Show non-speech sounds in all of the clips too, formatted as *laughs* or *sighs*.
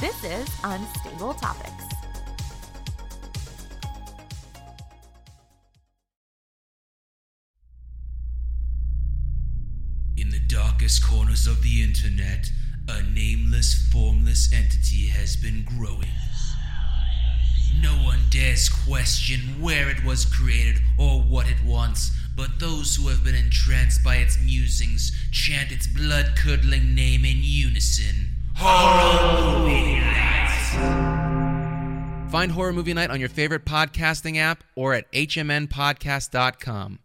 This is Unstable Topics. In the darkest corners of the internet, a nameless, formless entity has been growing. No one dares question where it was created or what it wants, but those who have been entranced by its musings chant its blood curdling name in unison. Horror Movie Night. Find Horror Movie Night on your favorite podcasting app or at hmnpodcast.com.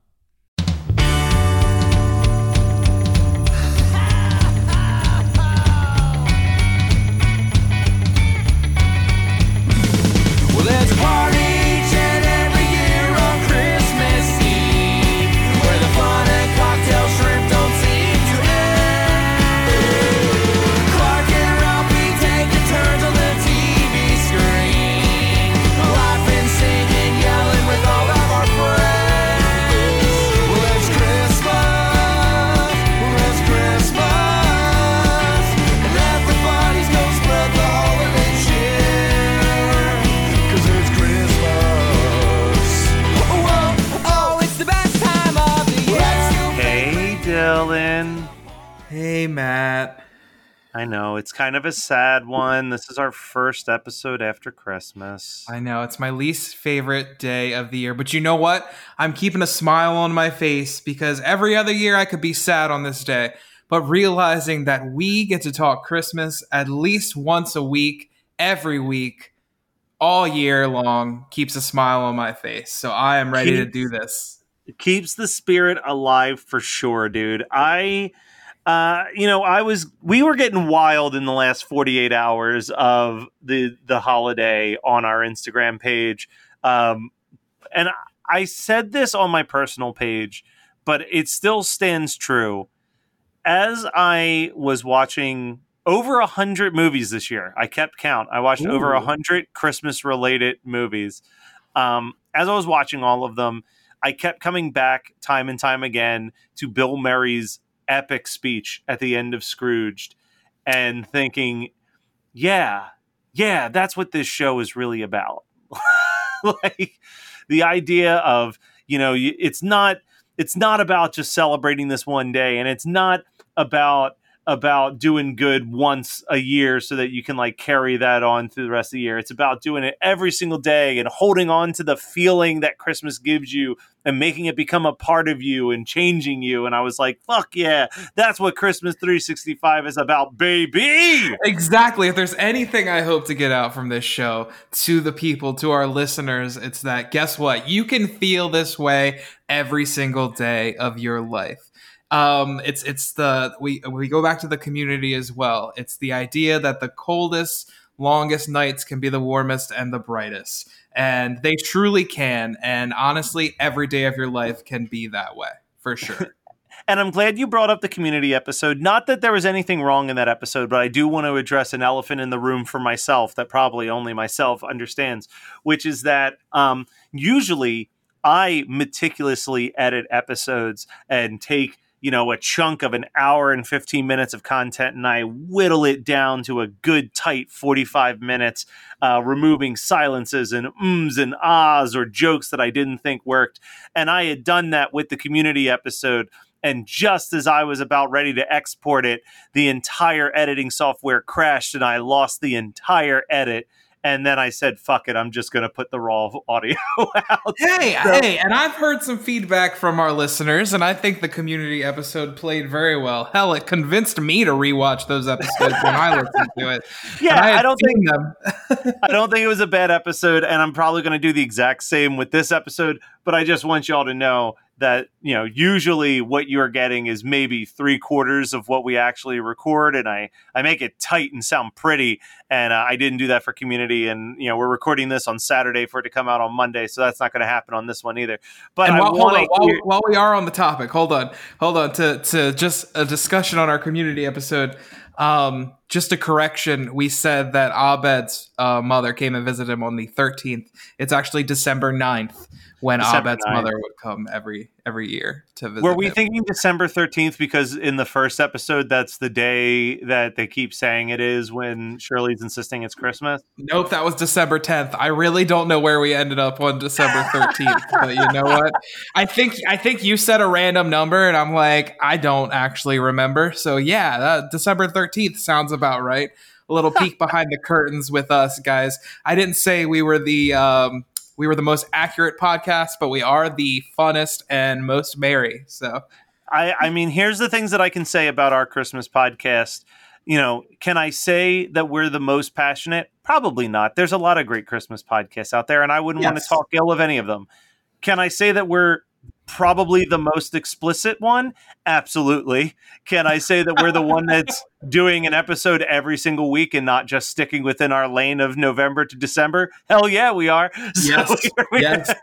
Well, there's I know it's kind of a sad one. This is our first episode after Christmas. I know it's my least favorite day of the year, but you know what? I'm keeping a smile on my face because every other year I could be sad on this day. But realizing that we get to talk Christmas at least once a week, every week, all year long, keeps a smile on my face. So I am ready to do this. It keeps the spirit alive for sure, dude. I uh you know, I was we were getting wild in the last 48 hours of the the holiday on our Instagram page. Um and I said this on my personal page, but it still stands true. As I was watching over a hundred movies this year, I kept count. I watched over a hundred Christmas related movies. Um, as I was watching all of them, I kept coming back time and time again to Bill Murray's epic speech at the end of Scrooged and thinking, yeah, yeah, that's what this show is really about. *laughs* like the idea of, you know, it's not it's not about just celebrating this one day and it's not about about doing good once a year so that you can like carry that on through the rest of the year. It's about doing it every single day and holding on to the feeling that Christmas gives you and making it become a part of you and changing you. And I was like, fuck yeah, that's what Christmas 365 is about, baby. Exactly. If there's anything I hope to get out from this show to the people, to our listeners, it's that guess what? You can feel this way every single day of your life. Um, it's it's the we we go back to the community as well. It's the idea that the coldest, longest nights can be the warmest and the brightest, and they truly can. And honestly, every day of your life can be that way for sure. *laughs* And I'm glad you brought up the community episode. Not that there was anything wrong in that episode, but I do want to address an elephant in the room for myself that probably only myself understands, which is that um, usually I meticulously edit episodes and take you know a chunk of an hour and 15 minutes of content and i whittle it down to a good tight 45 minutes uh, removing silences and ums and ahs or jokes that i didn't think worked and i had done that with the community episode and just as I was about ready to export it, the entire editing software crashed and I lost the entire edit. And then I said, fuck it, I'm just going to put the raw audio *laughs* out. Hey, So- hey, and I've heard some feedback from our listeners, and I think the community episode played very well. Hell, it convinced me to rewatch those episodes when I listened to it. *laughs* Yeah, I, I don't seen them. I don't think it was a bad episode, and I'm probably going to do the exact same with this episode. But I just want y'all to know that you know usually what you're getting is maybe three quarters of what we actually record and i i make it tight and sound pretty and uh, i didn't do that for community and you know we're recording this on saturday for it to come out on monday so that's not going to happen on this one either but while, on, while, while we are on the topic, hold on, hold on to to just a discussion on our community episode. Um, just a correction. We said that Abed's uh, mother came and visited him on the 13th. It's actually December 9th when December Abed's 9th. mother would come every every year to visit. were we him. thinking december 13th because in the first episode that's the day that they keep saying it is when shirley's insisting it's christmas Nope, that was December 10th. I really don't know where we ended up on December *laughs* 13th, but you know what? I think I think you said a random number and I'm like, I don't actually remember. So yeah, that, December 13th sounds about right. A little *laughs* peek behind the curtains with us guys. I didn't say we were the um we were the most accurate podcast, but we are the funnest and most merry. So I, I mean, here's the things that I can say about our Christmas podcast. You know, can I say that we're the most passionate? Probably not. There's a lot of great Christmas podcasts out there, and I wouldn't want to talk ill of any of them. Can I say that we're probably the most explicit one? Absolutely. Can I say that we're the one that's doing an episode every single week and not just sticking within our lane of November to December? Hell yeah, we are. *laughs* So Yes. we're- yes,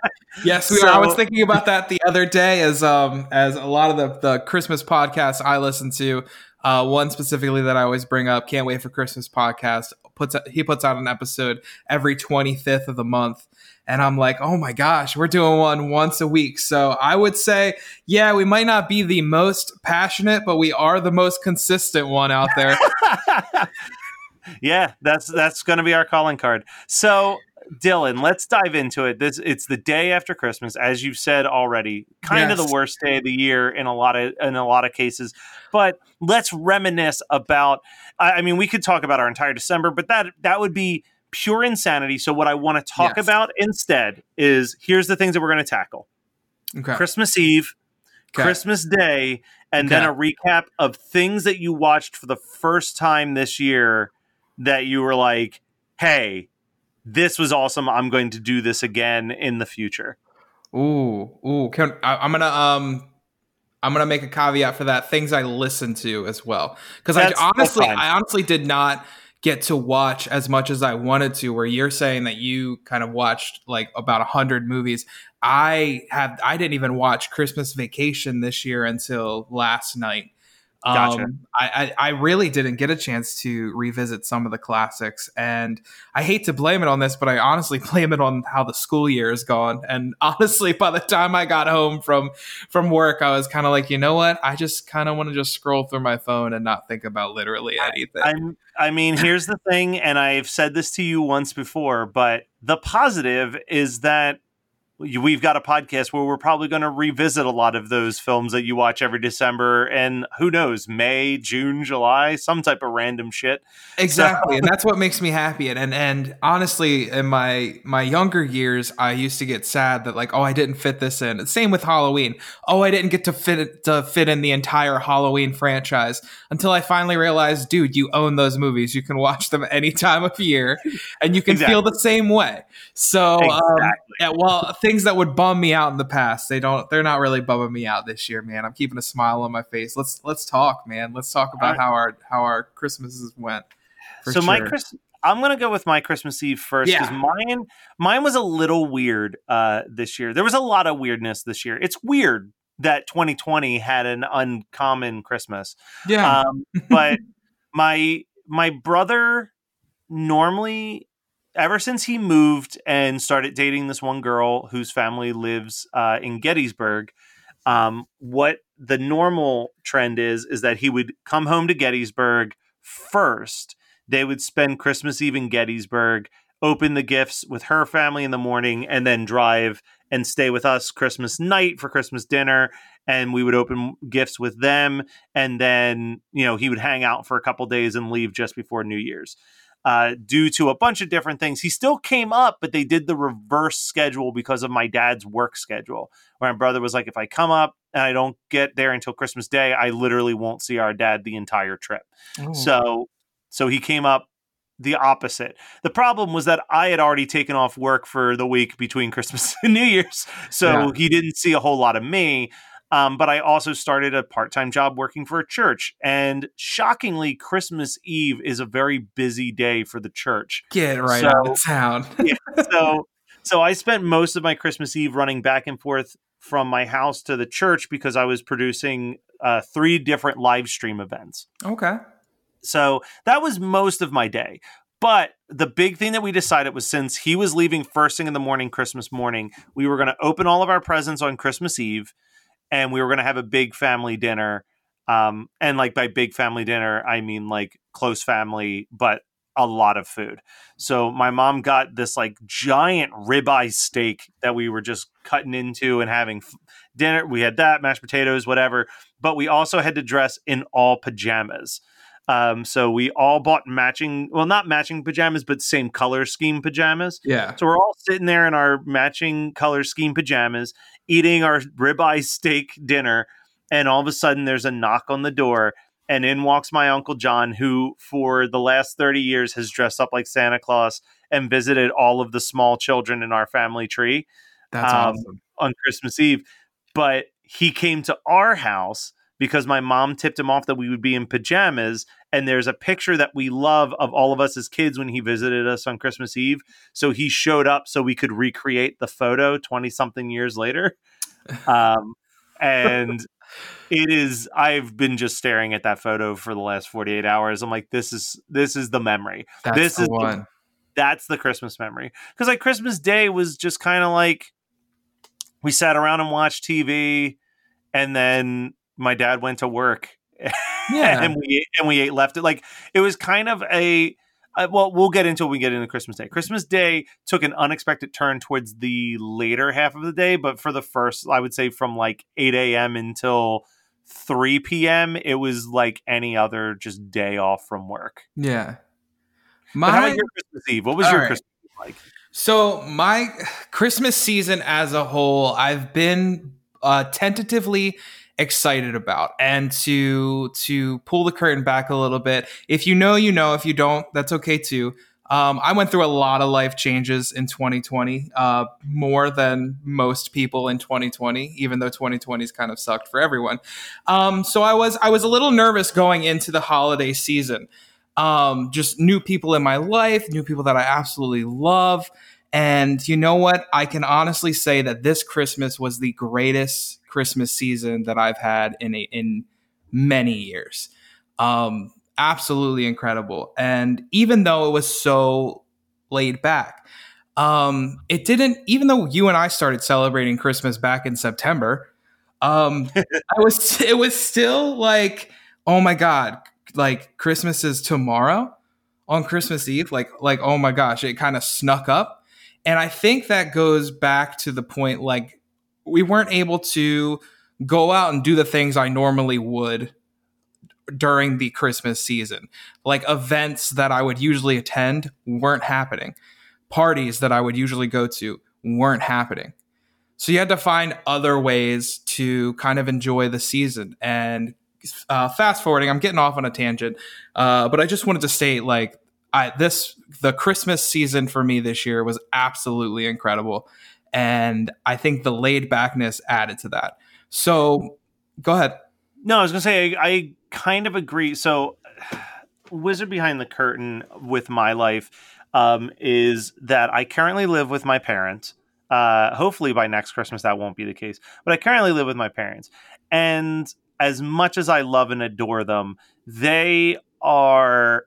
yes, we are. I was thinking about that the other day, as um as a lot of the the Christmas podcasts I listen to. Uh, one specifically that I always bring up, can't wait for Christmas podcast. Puts he puts out an episode every twenty fifth of the month, and I'm like, oh my gosh, we're doing one once a week. So I would say, yeah, we might not be the most passionate, but we are the most consistent one out there. *laughs* yeah, that's that's going to be our calling card. So, Dylan, let's dive into it. This it's the day after Christmas, as you've said already. Kind of the worst day of the year in a lot of in a lot of cases. But let's reminisce about. I, I mean, we could talk about our entire December, but that that would be pure insanity. So, what I want to talk Yes. about instead is here's the things that we're going to tackle: Okay. Christmas Eve, Okay. Christmas Day, and then a recap of things that you watched for the first time this year that you were like, hey, this was awesome. I'm going to do this again in the future. Ooh, ooh. Can, I, I'm gonna um, I'm gonna make a caveat for that. Things I listen to as well, because I honestly. I honestly did not get to watch as much as I wanted to. Where you're saying that you kind of watched like about a hundred movies. I have, I didn't even watch Christmas Vacation this year until last night. Gotcha. Um, I, I, I really didn't get a chance to revisit some of the classics, and I hate to blame it on this, but I honestly *laughs* blame it on how the school year has gone. And honestly, by the time I got home from from work, I was kind of like, you know what? I just kind of want to just scroll through my phone and not think about literally anything. I'm, I mean, here's the thing, and I've said this to you once before, but the positive is that we've got a podcast where we're probably going to revisit a lot of those films that you watch every December and who knows, May, June, July, some type of random shit. exactly and that's what makes me *laughs* happy and, and and honestly in my my younger years i used to get sad that like oh i didn't fit this in. Same with halloween. Oh i didn't get to fit to fit in the entire halloween franchise until i finally realized dude you own those movies. You can watch them any time of year and you can feel the same way. So um, Exactly. yeah well *laughs* things that would bum me out in the past they don't they're not really bumming me out this year man i'm keeping a smile on my face let's let's talk man let's talk about right. how our how our christmases went so my sure. Chris, I'm gonna go with my Christmas Eve first because Yeah. mine mine was a little weird uh, this year. There was a lot of weirdness this year. It's weird that 2020 had an uncommon Christmas. yeah Um, but *laughs* my my brother normally ever since he moved and started dating this one girl whose family lives uh, in Gettysburg, um, what the normal trend is is that he would come home to Gettysburg first. They would spend Christmas Eve in Gettysburg, open the gifts with her family in the morning, and then drive and stay with us Christmas night for Christmas dinner. And we would open gifts with them, and then you know he would hang out for a couple days and leave just before New Year's uh, due to a bunch of different things. He still came up, but they did the reverse schedule because of my dad's work schedule. Where my brother was like, if I come up and I don't get there until Christmas Day, I literally won't see our dad the entire trip. Oh. So, so he came up the opposite. The problem was that I had already taken off work for the week between Christmas *laughs* and New Year's, so Yeah. he didn't see a whole lot of me. Um, but I also started a part time job working for a church. And shockingly, Christmas Eve is a very busy day for the church. Get right So- out of town. *laughs* so so I spent most of my Christmas Eve running back and forth from my house to the church because I was producing uh, three different live stream events. okay. So that was most of my day. But the big thing that we decided was since he was leaving first thing in the morning, Christmas morning, we were going to open all of our presents on Christmas Eve and we were going to have a big family dinner. Um, and like by big family dinner, I mean like close family, but a lot of food. So my mom got this like giant ribeye steak that we were just cutting into and having f- dinner. We had that, mashed potatoes, whatever. But we also had to dress in all pajamas. Um, so we all bought matching, well, not matching pajamas, but same color scheme pajamas. Yeah. So we're all sitting there in our matching color scheme pajamas, eating our ribeye steak dinner, and all of a sudden there's a knock on the door, and in walks my uncle John, who for the last 30 years has dressed up like Santa Claus and visited all of the small children in our family tree That's Um, awesome. on Christmas Eve. But he came to our house because my mom tipped him off that we would be in pajamas. And there's a picture that we love of all of us as kids when he visited us on Christmas Eve. So he showed up so we could recreate the photo 20 something years later. *laughs* Um, and it is, I've been just staring at that photo for the last 48 hours. I'm like, this is, this is the memory That's this the is the- one. that's the Christmas memory. Because like Christmas Day was just kind of like we sat around and watched TV, and then my dad went to work, *laughs* Yeah. and we and we ate left. It. Like it was kind of a. Uh, well, we'll get into it when we get into Christmas Day. Christmas Day took an unexpected turn towards the later half of the day, but for the first, I would say from like 8 a.m. until 3 p.m., it was like any other just day off from work. yeah. But how about your Christmas Eve? What was your right. Christmas like? So my Christmas season as a whole, I've been uh, tentatively excited about, and to to pull the curtain back a little bit. If you know, you know. If you don't, that's okay too. Um, I went through a lot of life changes in 2020, uh, more than most people in 2020, even though 2020's kind of sucked for everyone. Um, so I was I was a little nervous going into the holiday season. Um, just new people in my life, new people that I absolutely love. And you know what? I can honestly say that this Christmas was the greatest Christmas season that I've had in a, in many years. Um, absolutely incredible. And even though it was so laid back, um, it didn't. Even though you and I started celebrating Christmas back in September, um, *laughs* I was. It was still like, oh my god, like Christmas is tomorrow on Christmas Eve. Like, like oh my gosh, it kind of snuck up. And I think that goes back to the point like we weren't able to go out and do the things I normally would during the Christmas season. Like events that I would usually attend weren't happening. Parties that I would usually go to weren't happening. So you had to find other ways to kind of enjoy the season. And uh, fast forwarding, I'm getting off on a tangent, uh, but I just wanted to state like I this the Christmas season for me this year was absolutely incredible, and I think the laid backness added to that. So go ahead. No, I was gonna say I, I kind of agree. So, *sighs* wizard behind the curtain with my life um, is that I currently live with my parents. Uh, hopefully by next Christmas that won't be the case, but I currently live with my parents, and as much as I love and adore them, they are.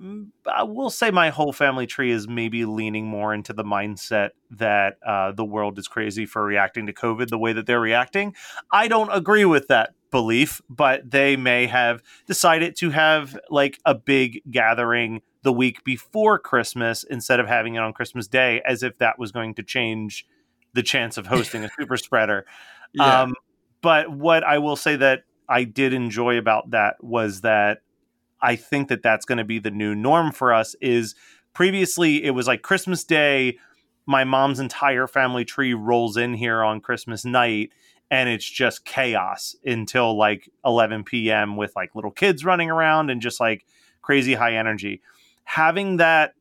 Mm, I will say my whole family tree is maybe leaning more into the mindset that uh, the world is crazy for reacting to COVID the way that they're reacting. I don't agree with that belief, but they may have decided to have like a big gathering the week before Christmas instead of having it on Christmas Day, as if that was going to change the chance of hosting a super spreader. *laughs* Um, but what I will say that I did enjoy about that was that I think that that's going to be the new norm for us. Is previously it was like Christmas Day, my mom's entire family tree rolls in here on Christmas night, and it's just chaos until like 11 p.m. with like little kids running around and just like crazy high energy. having that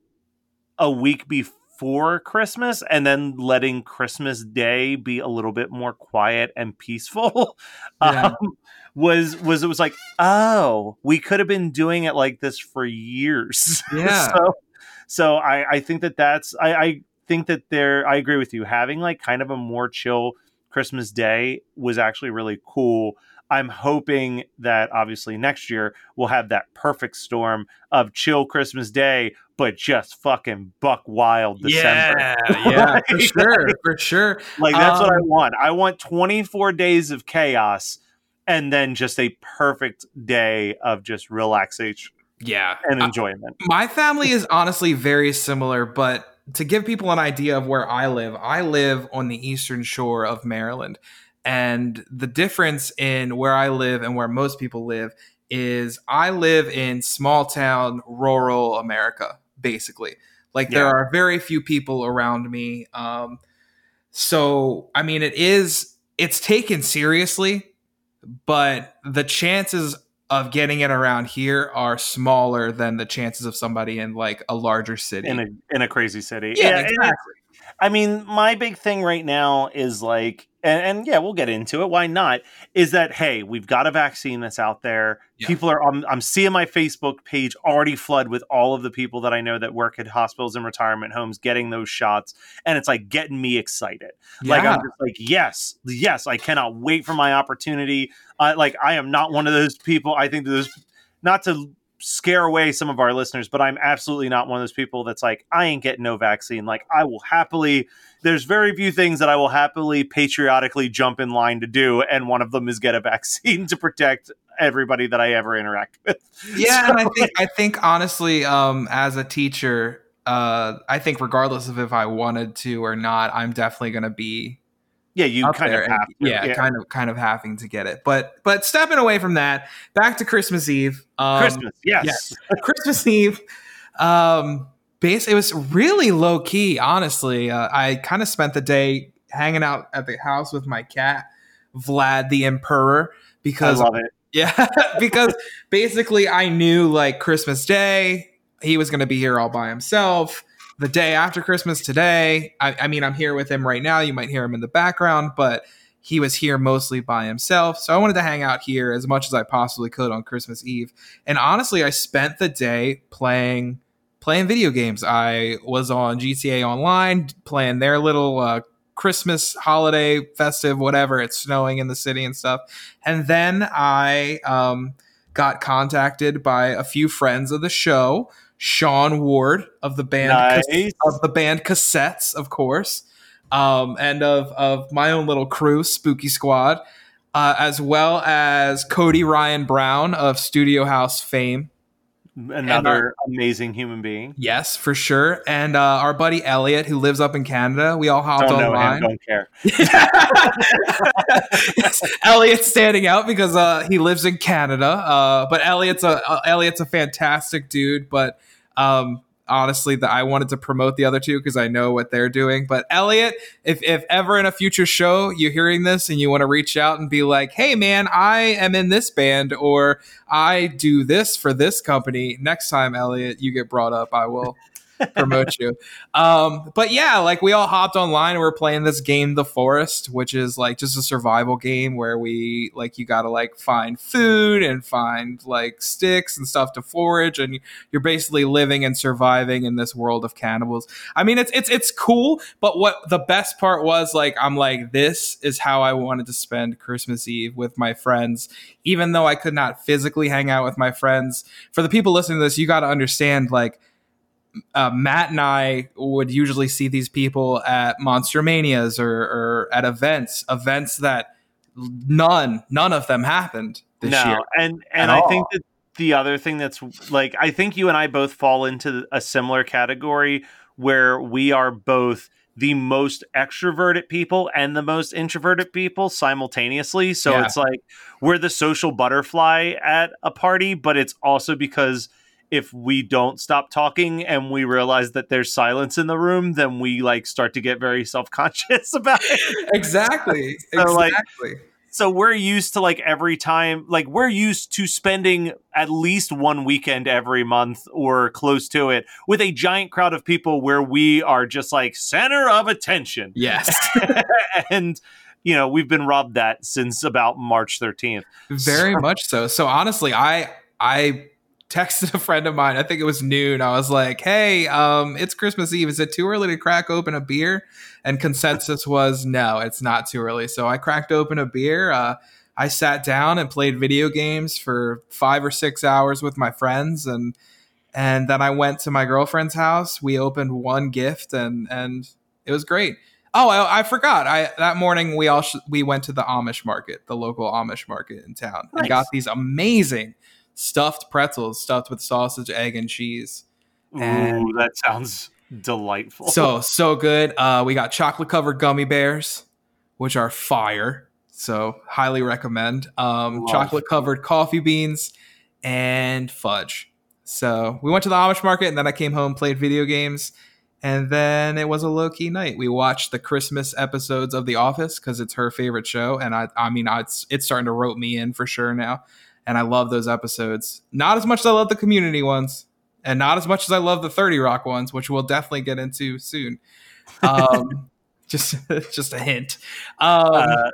a week before Christmas and then letting Christmas Day be a little bit more quiet and peaceful *laughs* Yeah. um, was was it was like oh we could have been doing it like this for years *laughs* Yeah. so so I I think that that's I I think that there I agree with you having like kind of a more chill Christmas Day was actually really cool. I'm hoping that obviously next year we'll have that perfect storm of chill Christmas Day, but just fucking buck wild December. Yeah, yeah, *laughs* for sure, for sure. Like that's what I Um, want. I want 24 days of chaos and then just a perfect day of just relaxation Yeah, and I- enjoyment. my family is honestly very similar, but to give people an idea of where I live, I live on the eastern shore of Maryland. And the difference in where I live and where most people live is I live in small town, rural America, basically. Like there are very few people around me. Um, so, I mean, it is, it's taken seriously, but the chances of getting it around here are smaller than the chances of somebody in like a larger city. in a in a crazy city. yeah, and exactly. I mean, my big thing right now is like, and, and yeah, we'll get into it. Why not? Is that hey, we've got a vaccine that's out there. Yeah. People are. I'm, I'm seeing my Facebook page already flood with all of the people that I know that work at hospitals and retirement homes getting those shots, and it's like getting me excited. Like I'm just like, yes, yes, I cannot wait for my opportunity. Uh, like I am not one of those people. I think those not to scare away some of our listeners, but I'm absolutely not one of those people that's like, I ain't getting no vaccine. Like I will happily. There's very few things that I will happily patriotically jump in line to do, and one of them is get a *laughs* vaccine to protect everybody that I ever interact with. yeah, So- and I think I think honestly, um, as a teacher, uh, I think regardless of if I wanted to or not, I'm definitely going to be yeah, you kind of and- have to. yeah, kind of kind of having to get it. But but stepping away from that, back to Christmas Eve. Um, Christmas, yes. yes. *laughs* Christmas Eve. Um, base. It was really low key, honestly. Uh, I kind of spent the day hanging out at the house with my cat, Vlad the Emperor, I because love it. *laughs* yeah, *laughs* because basically I knew like Christmas Day, he was going to be here all by himself. The day after Christmas today, I, I mean, I'm here with him right now. You might hear him in the background, but he was here mostly by himself. So I wanted to hang out here as much as I possibly could on Christmas Eve. And honestly, I spent the day playing playing video games. I was on GTA Online playing their little uh, Christmas holiday festive, whatever. It's snowing in the city and stuff. And then I um, got contacted by a few friends of the show, Sean Ward of the band Nice. of the band Cassettes, of course, um, and of of my own little crew, Spooky Squad, uh, as well as Cody Ryan Brown of Studio House fame. Another amazing human being. Yes, for sure. And uh, our buddy Elliot, who lives up in Canada, we all hopped Don't know online. him. Don't care. *laughs* Elliot's standing out because uh, he lives in Canada. Uh, but Elliot's a uh, Elliot's a fantastic dude. But um, honestly, that I wanted to promote the other two because I know what they're doing. But Elliot, if if ever in a future show you're hearing this and you want to reach out and be like, "Hey, man, I am in this band," or "I do this for this company," next time, Elliot, you get brought up, I will. Promote you. Um, but yeah, like we all hopped online. And We are playing this game, The Forest, which is like just a survival game where we like you got to like find food and find like sticks and stuff to forage, and you're basically living and surviving in this world of cannibals. I mean, it's it's it's cool, but what the best part was like I'm like this is how I wanted to spend Christmas Eve with my friends, even though I could not physically hang out with my friends. For the people listening to this, you got to understand like uh, Matt and I would usually see these people at Monster Manias or, or at events, events that none, none of them happened this no, year. and and I all. think that the other thing that's like I think you and I both fall into a similar category where we are both the most extroverted people and the most introverted people simultaneously. So Yeah. it's like we're the social butterfly at a party, but it's also because if we don't stop talking and we realize that there's silence in the room, then we like start to get very *laughs* self conscious about it. Exactly. *laughs* So, like, exactly. so we're used to like every time, like we're used to spending at least one weekend every month or close to it with a giant crowd of people where we are just like center of attention. Yes. *laughs* and you know, we've been robbed that since about March 13th. Very much so. So honestly, I I texted a friend of mine. I think it was noon. I was like, "Hey, um, it's Christmas Eve. Is it too early to crack open a beer?" And consensus was no, it's not too early. So I cracked open a beer. Uh, I sat down and played video games for five or six hours with my friends, and and then I went to my girlfriend's house. We opened one gift, and and it was great. Oh, I, I forgot. I that morning we all sh- we went to the Amish market, the local Amish market in town, and got these amazing stuffed pretzels stuffed with sausage, egg, and cheese. And- Ooh, that sounds delightful. So *laughs* so good. Uh, we got chocolate covered gummy bears, which are fire. So highly recommend. Um, chocolate covered coffee beans and fudge. So we went to the Amish market, and then I came home, played video games, and then it was a low key night. We watched the Christmas episodes of The Office because it's her favorite show, and I I mean it's it's starting to rope me in for sure now, and I love those episodes. Not as much as I love the Community ones, and not as much as I love the 30 Rock ones, which we'll definitely get into soon. Um, *laughs* just *laughs* just a hint. Um, Uh,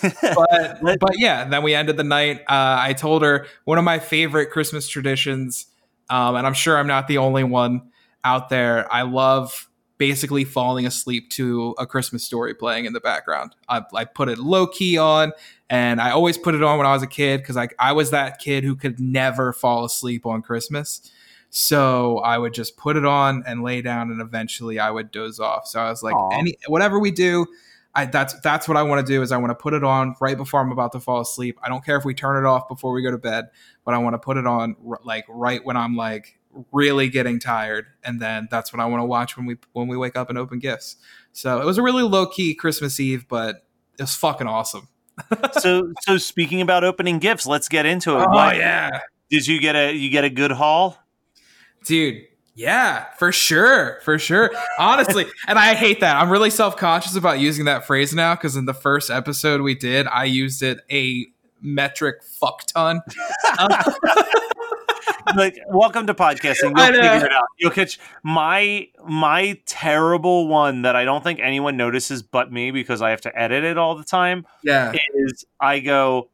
*laughs* but but yeah, then we ended the night. Uh, I told her one of my favorite Christmas traditions, um, and I'm sure I'm not the only one out there. I love basically falling asleep to a Christmas story playing in the background. I, I put it low key on, and I always put it on when I was a kid because I I was that kid who could never fall asleep on Christmas. So I would just put it on and lay down, and eventually I would doze off. So I was like, Aw. any whatever we do, I that's that's what I want to do is I want to put it on right before I'm about to fall asleep. I don't care if we turn it off before we go to bed, but I want to put it on r- like right when I'm like really getting tired, and then that's what I want to watch when we when we wake up and open gifts. So it was a really low key Christmas Eve, but it was fucking awesome. *laughs* so so speaking about opening gifts, let's get into it. Oh What- yeah, Did you get a you get a good haul? dude. Yeah, for sure, for sure. Honestly, *laughs* and I hate that. I'm really self conscious about using that phrase now because in the first episode we did, I used it a metric fuck ton. *laughs* like welcome to podcasting. You'll figure it out. You'll catch my my terrible one that I don't think anyone notices but me because I have to edit it all the time Yeah, is I go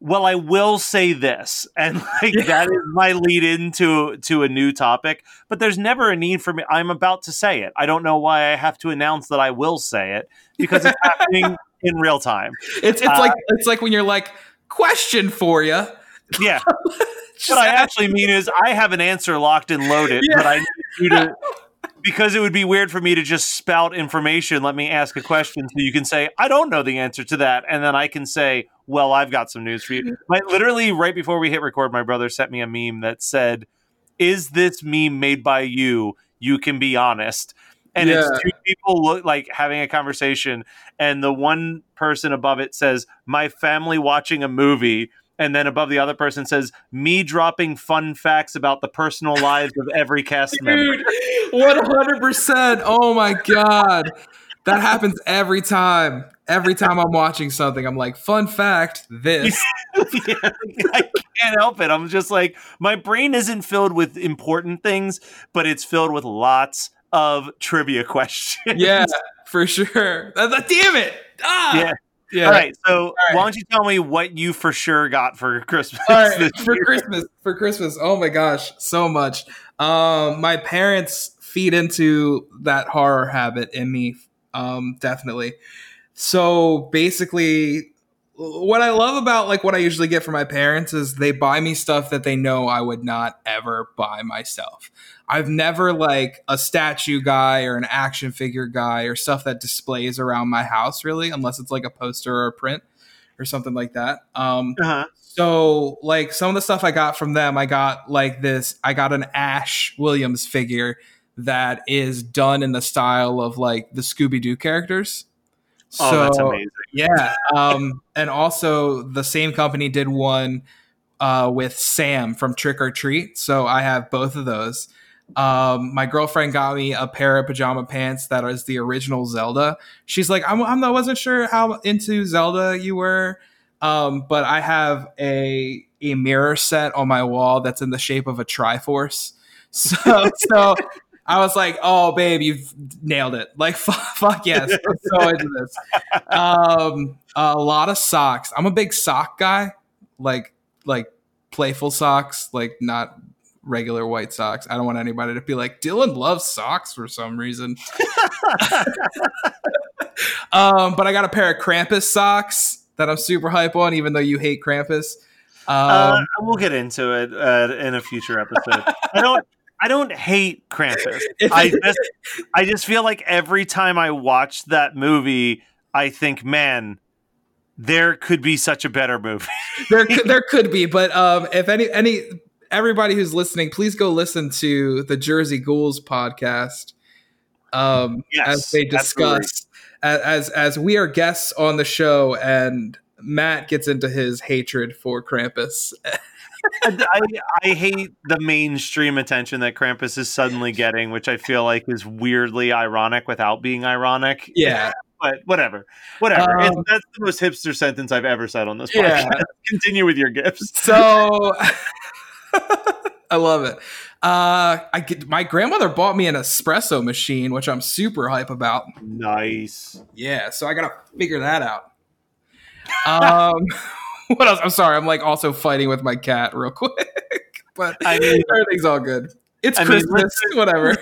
well I will say this *laughs* and like that is my lead into to a new topic but there's never a need for me I'm about to say it. I don't know why I have to announce that I will say it because it's *laughs* happening in real time. it's it's Uh, like it's like when you're like question for you. Yeah. *laughs* what I actually mean is I have an answer locked and loaded, Yeah. but I need you to because it would be weird for me to just spout information. Let me ask a question so you can say, I don't know the answer to that. And then I can say, Well, I've got some news for you. Mm-hmm. My, literally, right before we hit record, my brother sent me a meme that said, Is this meme made by you? You can be honest. And Yeah. it's two people look like having a conversation, and the one person above it says, My family watching a movie. And then above the other person says, Me dropping fun facts about the personal lives of every cast *laughs* member. Dude, one hundred percent. Oh my god, that happens every time. Every time I'm watching something, I'm like, fun fact, this. *laughs* Yeah, I can't help it. I'm just like, my brain isn't filled with important things, but it's filled with lots of trivia *laughs* questions. yeah, for sure. Damn it. Ah. Yeah. Yeah. All right. So right. why don't you tell me what you for sure got for *laughs* Christmas? All right, for year? Christmas. For Christmas. Oh my gosh, so much. Um, my parents feed into that horror habit in me. Um, definitely. So basically, what I love about like what I usually get from my parents is they buy me stuff that they know I would not ever buy myself. I've never like a statue guy or an action figure guy or stuff that displays around my house really, unless it's like a poster or a print or something like that. Um, Uh-huh. so like some of the stuff I got from them, I got like this. I got an Ash Williams figure that is done in the style of like the Scooby Doo characters. Oh, that's amazing. Yeah. Um, and also the same company did one uh, with Sam from Trick or Treat. So I have both of those. Um, my girlfriend got me a pair of pajama pants that is the original Zelda. She's like, I'm, I'm, I wasn't sure how into Zelda you were. Um, but I have a a mirror set on my wall that's in the shape of a Triforce. *laughs* So so I was like, "Oh, babe, you've nailed it! Like, *laughs* fuck, fuck yes, I'm so into this." Um, a lot of socks. I'm a big sock guy, like like playful socks, like not regular white socks. I don't want anybody to be like, "Dylan loves socks for some reason." *laughs* um, but I got a pair of Krampus socks that I'm super hype on, even though you hate Krampus. Um, uh, we'll get into it uh, in a future episode. I don't. I don't hate Krampus. *laughs* I just, I just feel like every time I watch that movie, I think, man, there could be such a better movie. there could, *laughs* there could be, but um, if any any everybody who's listening, please go listen to the Jersey Ghouls podcast. Um, Yes, as they discuss as, as as we are guests on the show, and Matt gets into his hatred for Krampus. I, I hate the mainstream attention that Krampus is suddenly getting, which I feel like is weirdly ironic without being ironic. Yeah, *laughs* But whatever, whatever. Um, It's- that's the most hipster sentence I've ever said on this podcast. Yeah. *laughs* Continue with your gifts. so *laughs* *laughs* I love it. Uh, I get, my grandmother bought me an espresso machine, which I'm super hype about. Nice. Yeah, so I gotta figure that out. Um, *laughs* what else? I'm sorry, I'm like also fighting with my cat real quick, *laughs* but I mean- everything's all good. It's I mean, Christmas, whatever.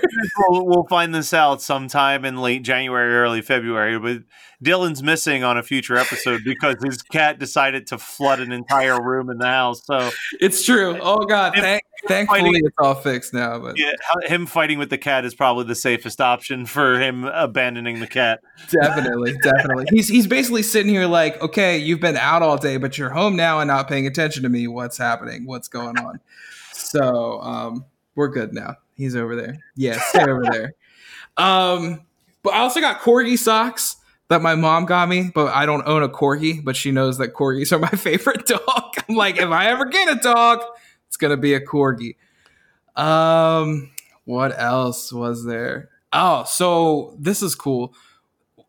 we'll, we'll find this out sometime in late January, early February. But Dylan's missing on a future episode because his cat decided to flood an entire room in the house. So It's true. Oh God, thank, thankfully fighting- it's all fixed now. But yeah, him fighting with the cat is probably the safest option for him abandoning the cat. definitely, definitely, he's he's basically sitting here like, okay, you've been out all day, but you're home now and not paying attention to me. What's happening? What's going on? So, um, we're good now. He's over there. Yeah, stay over there. Um, but I also got corgi socks that my mom got me, but I don't own a corgi, but she knows that corgis are my *laughs* favorite dog. I'm like, if I ever get a dog, it's gonna be a corgi. Um, what else was there? Oh, so this is cool.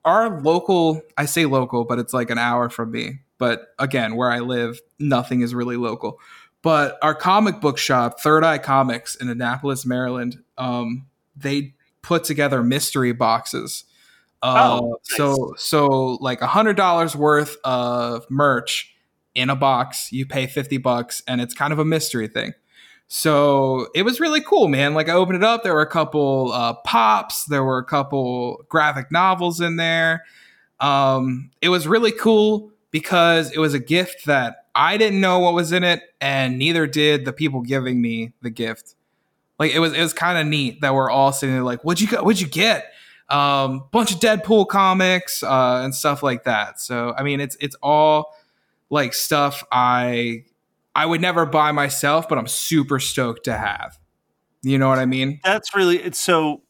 Our local, I say local, but it's like an hour from me. But again, where I live, nothing is really local. But our comic book shop, Third Eye Comics in Annapolis, Maryland, um, they put together mystery boxes. Uh, Oh, nice. so so like a hundred dollars worth of merch in a box. You pay fifty bucks, and it's kind of a mystery thing. So it was really cool, man. Like I opened it up, there were a couple uh, pops, there were a couple graphic novels in there. Um, it was really cool because it was a gift that I didn't know what was in it, and neither did the people giving me the gift. Like it was, it was kind of neat that we're all sitting there like, "What'd you get? What'd you get?" Um, bunch of Deadpool comics uh, and stuff like that. So I mean, it's it's all like stuff I I would never buy myself, but I'm super stoked to have. You know what I mean? That's really it's so.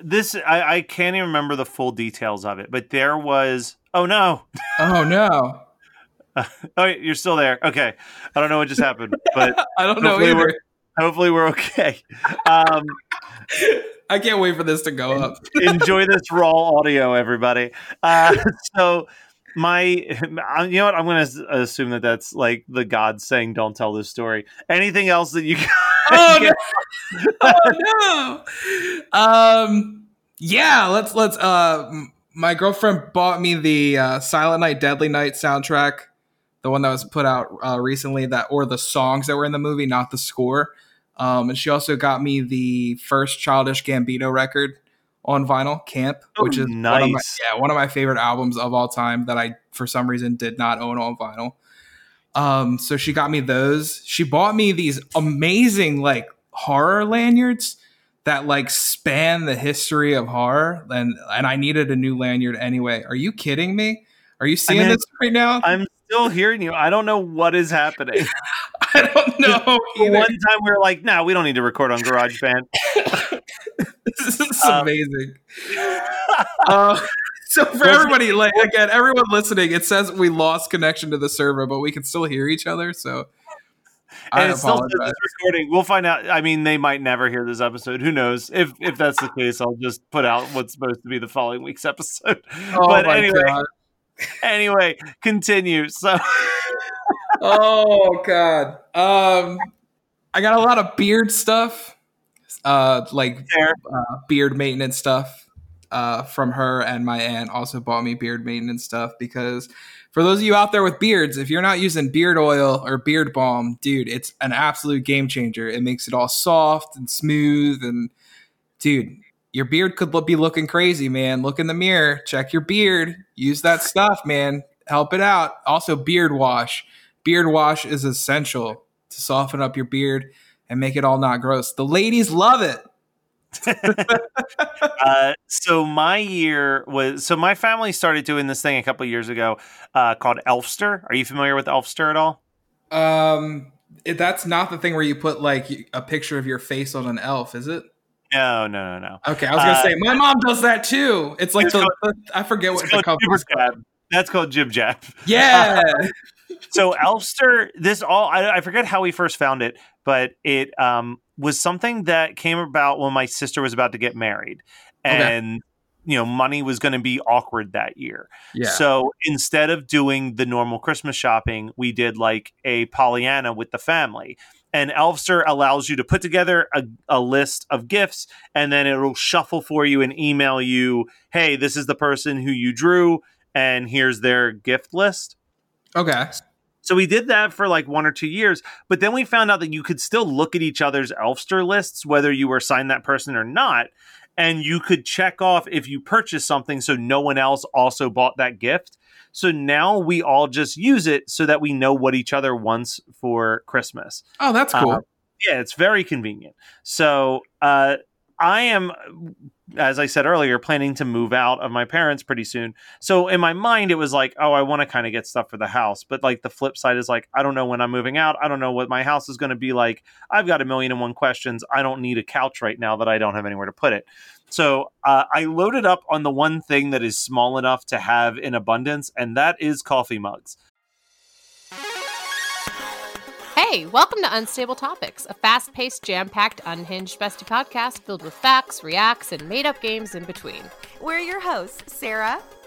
This I, I can't even remember the full details of it, but there was. Oh no! Oh no, *laughs* Oh, you're still there. Okay, I don't know what just happened, but *laughs* I don't know Hopefully either. we're- hopefully we're okay. Um, *laughs* I can't wait for this to go up. enjoy this raw audio, everybody. Uh, so my, you know what? I'm going to assume that that's like the God saying, "Don't tell this story." Anything else that you? oh no! oh no! Um, yeah, let's let's. Uh, my girlfriend bought me the uh, Silent Night, Deadly Night soundtrack, the one that was put out uh, recently. That or the songs that were in the movie, not the score. Um, and she also got me the first Childish Gambino record on vinyl, Camp, Oh, which is one of my, nice. yeah one of my favorite albums of all time that I for some reason did not own on vinyl. Um, so she got me those. She bought me these amazing like horror lanyards that like span the history of horror, and and I needed a new lanyard anyway. Are you kidding me? Are you seeing mean, this right now? I'm still hearing you. I don't know what is happening. *laughs* I don't know. Either. one time, we were like, "No, we don't need to record on GarageBand." *laughs* this is Um, amazing. *laughs* Uh, so for everybody, like again, everyone listening, it says we lost connection to the server, but we can still hear each other. So I and it still says it's recording. We'll find out. I mean, they might never hear this episode. Who knows? If if that's the case, I'll just put out what's supposed to be the following week's episode. Oh but my anyway, God. *laughs* anyway, continue. So *laughs* oh god. Um, I got a lot of beard stuff, uh, like uh, beard maintenance stuff. Uh, from her and my aunt also bought me beard maintenance stuff because for those of you out there with beards, if you're not using beard oil or beard balm, dude, it's an absolute game changer. It makes it all soft and smooth, and dude, your beard could be looking crazy, man. Look in the mirror, check your beard, use that stuff, man. Help it out. Also, beard wash. Beard wash is essential to soften up your beard and make it all not gross. The ladies love it. *laughs* uh, so my year was so my family started doing this thing a couple years ago uh, called Elfster. Are you familiar with Elfster at all? Um, it- that's not the thing where you put like a picture of your face on an elf, is it? No, no, no, no. Okay, I was gonna Uh, say my mom does that too. It's like It's the, I forget what It's the called called. That's called Jib Jab. *laughs* Yeah. so Elfster, this all I, I forget how we first found it, but it um, was something that came about when my sister was about to get married, Okay. and you know, money was going to be awkward that year. yeah. So instead of doing the normal Christmas shopping, we did like a Pollyanna with the family. And Elfster allows you to put together a, a list of gifts and then it'll shuffle for you and email you, hey, this is the person who you drew, and here's their gift list. okay. So we did that for like one or two years, but then we found out that you could still look at each other's Elfster lists, whether you were assigned that person or not, and you could check off if you purchased something so no one else also bought that gift. So now we all just use it so that we know what each other wants for Christmas. Oh, that's cool. Uh, yeah, it's very convenient. So uh, I am, as I said earlier, planning to move out of my parents pretty soon. So in my mind, it was like, oh, I want to kind of get stuff for the house. But like the flip side is like, I don't know when I'm moving out. I don't know what my house is going to be like. I've got a million and one questions. I don't need a couch right now that I don't have anywhere to put it. So uh, I loaded up on the one thing that is small enough to have in abundance, and that is coffee mugs. Hey, welcome to Unstable Topics, a fast paced, jam packed, unhinged bestie podcast filled with facts, reacts, and made up games in between. We're your hosts, Sarah,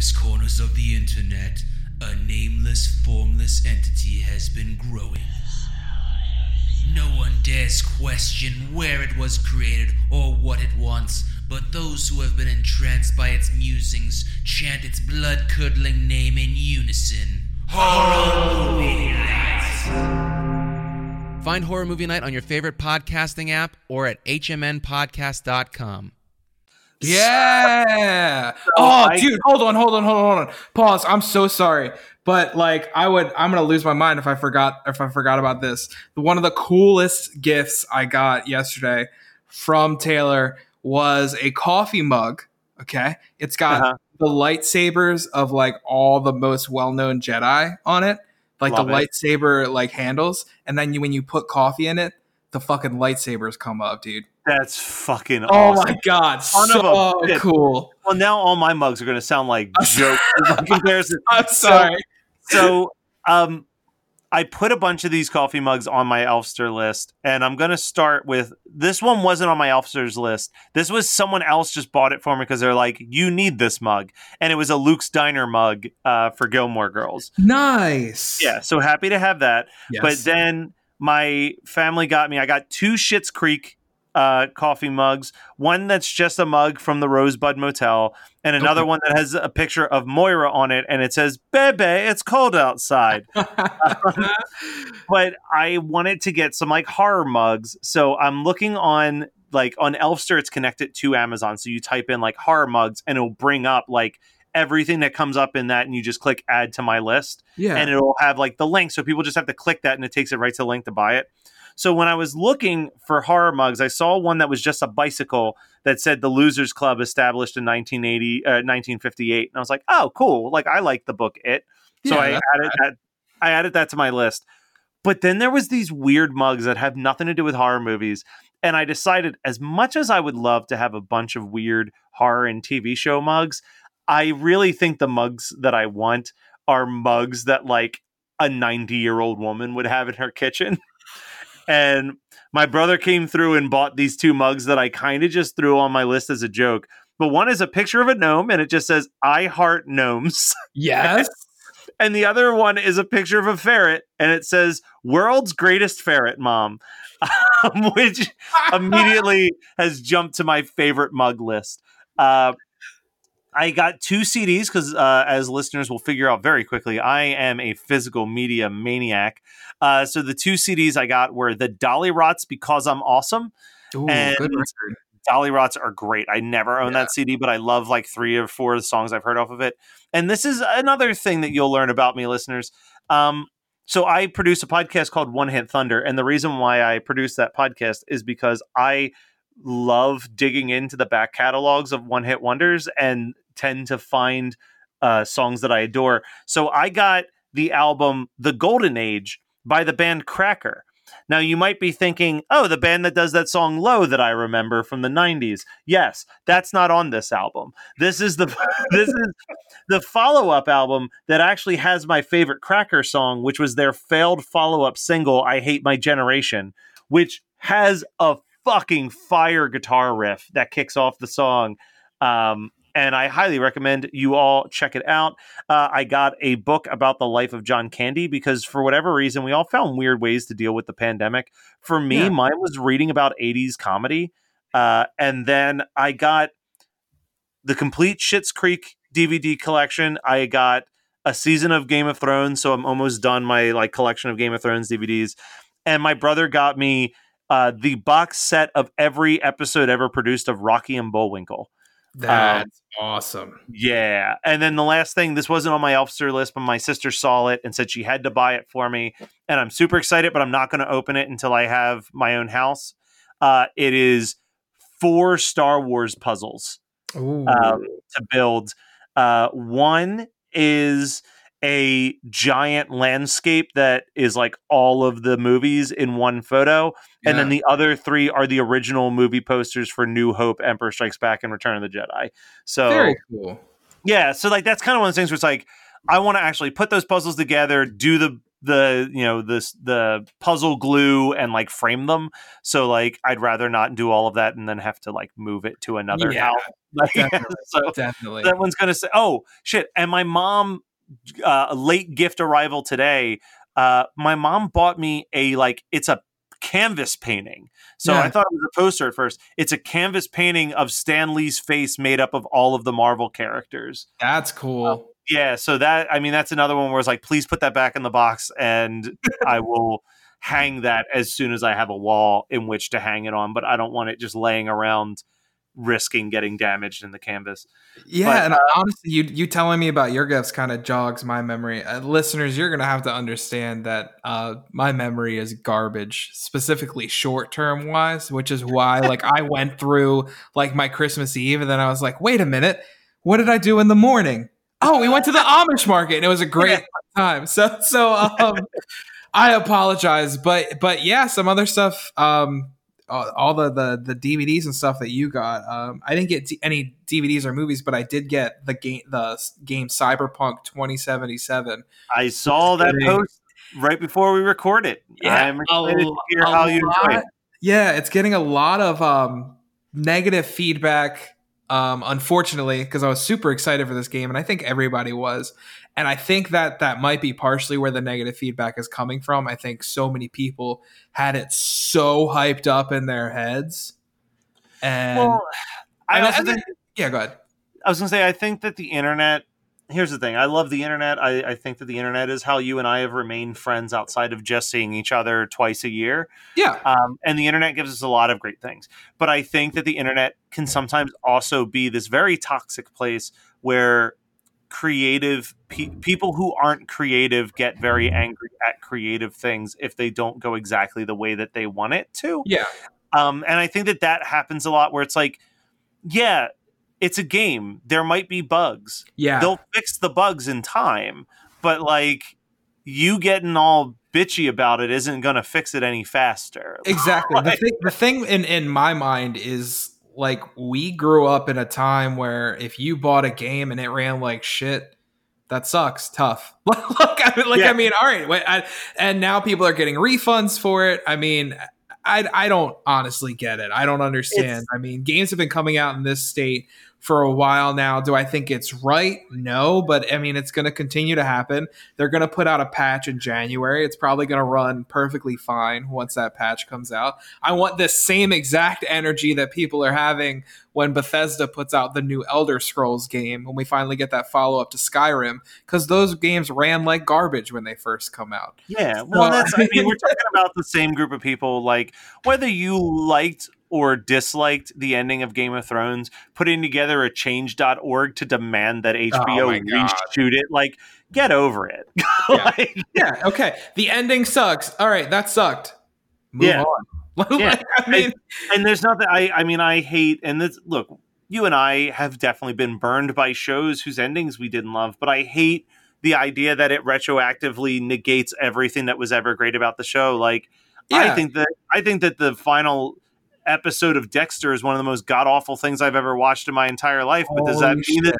Darkest corners of the internet, a nameless, formless entity has been growing. No one dares question where it was created or what it wants, but those who have been entranced by its musings chant its blood curdling name in unison. Horror Movie Night! Find Horror Movie Night on your favorite podcasting app or at hmnpodcast.com. Yeah. oh, I- dude, hold on, hold on, hold on, hold on. Pause. I'm so sorry, but like, I would, I'm gonna lose my mind if I forgot if I forgot about this. One of the coolest gifts I got yesterday from Taylor was a coffee mug. Okay, it's got Uh-huh. the lightsabers of like all the most well-known Jedi on it, like Love the it. lightsaber like handles, and then you, when you put coffee in it, the fucking lightsabers come up, dude. That's fucking Oh awesome. my god, Son of a so cool. Well, now all my mugs are going to sound like jokes in comparison. *laughs* I'm sorry. So, um, I put a bunch of these coffee mugs on my Elfster list, and I'm going to start with this one wasn't on my Elfster's list. This was someone else just bought it for me because they're like, "You need this mug," and it was a Luke's Diner mug uh, for Gilmore Girls. Nice. Yeah, so happy to have that. Yes. But then my family got me. I got two Schitt's Creek uh, coffee mugs. One that's just a mug from the Rosebud Motel, and another one that has a picture of Moira on it, and it says "Bebe, it's cold outside." *laughs* but I wanted to get some like horror mugs, so I'm looking on like on Elfster. It's connected to Amazon, so you type in like horror mugs, and it'll bring up like everything that comes up in that, and you just click add to my list yeah. and it'll have like the link so people just have to click that and it takes it right to the link to buy it so when i was looking for horror mugs i saw one that was just a bicycle that said the losers club established in 1980 uh, 1958 and i was like oh cool like i like the book it So Yeah, I added that. I added that to my list. But then there was these weird mugs that have nothing to do with horror movies, and I decided as much as I would love to have a bunch of weird horror and TV show mugs, I really think the mugs that I want are mugs that like a 90 year old woman would have in her kitchen. *laughs* and my brother came through and bought these two mugs that I kind of just threw on my list as a joke. But one is a picture of a gnome and it just says, I heart gnomes. Yes. *laughs* And the other one is a picture of a ferret and it says, World's Greatest Ferret Mom, um, *laughs* which immediately has jumped to my favorite mug list. Uh, I got two CDs because, uh, as listeners will figure out very quickly, I am a physical media maniac. Uh, so the two CDs I got were the Dollyrots Because I'm Awesome. Ooh, And- good. Dollyrots are great. I never own that CD, but I love like three or four of the songs I've heard off of it. And this is another thing that you'll learn about me, listeners. Um, so I produce a podcast called One Hit Thunder, and the reason why I produce that podcast is because I love digging into the back catalogs of one hit wonders and tend to find uh, songs that I adore. So I got the album The Golden Age by the band Cracker. Now you might be thinking, "Oh, the band that does that song Low that I remember from the 90s." Yes, that's not on this album. This is the *laughs* this is the follow-up album that actually has my favorite Cracker song, which was their failed follow-up single I Hate My Generation, which has a fucking fire guitar riff that kicks off the song. Um, and I highly recommend you all check it out. Uh, I got a book about the life of John Candy because, for whatever reason, we all found weird ways to deal with the pandemic. For me, Yeah. mine was reading about 80s comedy. Uh, and then I got the complete Schitt's Creek DVD collection. I got a season of Game of Thrones, so I'm almost done my like collection of Game of Thrones DVDs. And my brother got me uh, the box set of every episode ever produced of Rocky and Bullwinkle. That's awesome. Yeah. And then the last thing, this wasn't on my Elfster list, but my sister saw it and said she had to buy it for me. And I'm super excited, but I'm not going to open it until I have my own house. Uh, it is four Star Wars puzzles um, to build. Uh, one is a giant landscape that is like all of the movies in one photo. And then the other three are the original movie posters for New Hope, Emperor Strikes Back, and Return of the Jedi. So Very cool. yeah, so like that's kind of one of the things where it's like I want to actually put those puzzles together, do the the you know this the puzzle glue and like frame them. So like I'd rather not do all of that and then have to like move it to another Yeah, house. *laughs* Definitely. so Definitely. that one's gonna say, "Oh shit!" And my mom, uh, a late gift arrival today. Uh, my mom bought me a like it's a canvas painting. So Yeah. I thought it was a poster at first. It's a canvas painting of Stan Lee's face made up of all of the Marvel characters. That's cool. Yeah, so that I mean that's another one where it's like, please put that back in the box, and I *laughs* will hang that as soon as I have a wall in which to hang it on. But I don't want it just laying around, risking getting damaged in the canvas. Yeah, But, and honestly, you you telling me about your gifts kind of jogs my memory. Uh, listeners, you're gonna have to understand that uh, my memory is garbage, specifically short term wise, which is why like I went through like my Christmas Eve, and then I was like, wait a minute, what did I do in the morning? Oh, we went to the Amish market, and it was a great time. So so um, I apologize, but but yeah, some other stuff. Um, all all the, the the DVDs and stuff that you got. Um, I didn't get d- any DVDs or movies, but I did get the game the game Cyberpunk 2077. I saw that kidding. post right before we recorded. I'm excited to hear how you enjoy it. Yeah, it's getting a lot of um, negative feedback. Um, unfortunately, because I was super excited for this game, and I think everybody was. And I think that that might be partially where the negative feedback is coming from. I think so many people had it so hyped up in their heads, and Well, I and- also and then- think yeah, go ahead. I was gonna say I think that the internet. Here's the thing. I love the internet. I, I think that the internet is how you and I have remained friends outside of just seeing each other twice a year. Yeah, Um, and the internet gives us a lot of great things. But I think that the internet can sometimes also be this very toxic place where creative pe- people who aren't creative get very angry at creative things if they don't go exactly the way that they want it to. yeah, Um, and I think that that happens a lot where it's like, yeah, it's a game. There might be bugs. yeah. They'll fix the bugs in time, but like you getting all bitchy about it isn't going to fix it any faster. Exactly. *laughs* The thing, the thing in, in my mind is like we grew up in a time where if you bought a game and it ran like shit, that sucks. Tough. *laughs* like I mean, like Yeah. I mean, all right. wait, I, and now people are getting refunds for it. I mean, I I don't honestly get it. I don't understand. It's- I mean, games have been coming out in this state for a while now. Do I think it's right? No, but I mean, it's going to continue to happen. They're going to put out a patch in January. It's probably going to run perfectly fine once that patch comes out. I want the same exact energy that people are having when Bethesda puts out the new Elder Scrolls game when we finally get that follow up to Skyrim because those games ran like garbage when they first come out. Yeah, well, Well, that's. I mean, *laughs* we're talking about the same group of people. Like whether you liked or disliked the ending of Game of Thrones, putting together a Change.org to demand that HBO Oh reshoot it. Like, get over it. *laughs* Yeah. Like, Yeah, okay. The ending sucks. All right, that sucked. Move Yeah. on. *laughs* Like, Yeah. I mean, and there's nothing. I. I mean, I hate. And this. Look, you and I have definitely been burned by shows whose endings we didn't love, but I hate the idea that it retroactively negates everything that was ever great about the show. Like, I think that I think that the final episode of Dexter is one of the most god awful things I've ever watched in my entire life. But does that Holy mean that?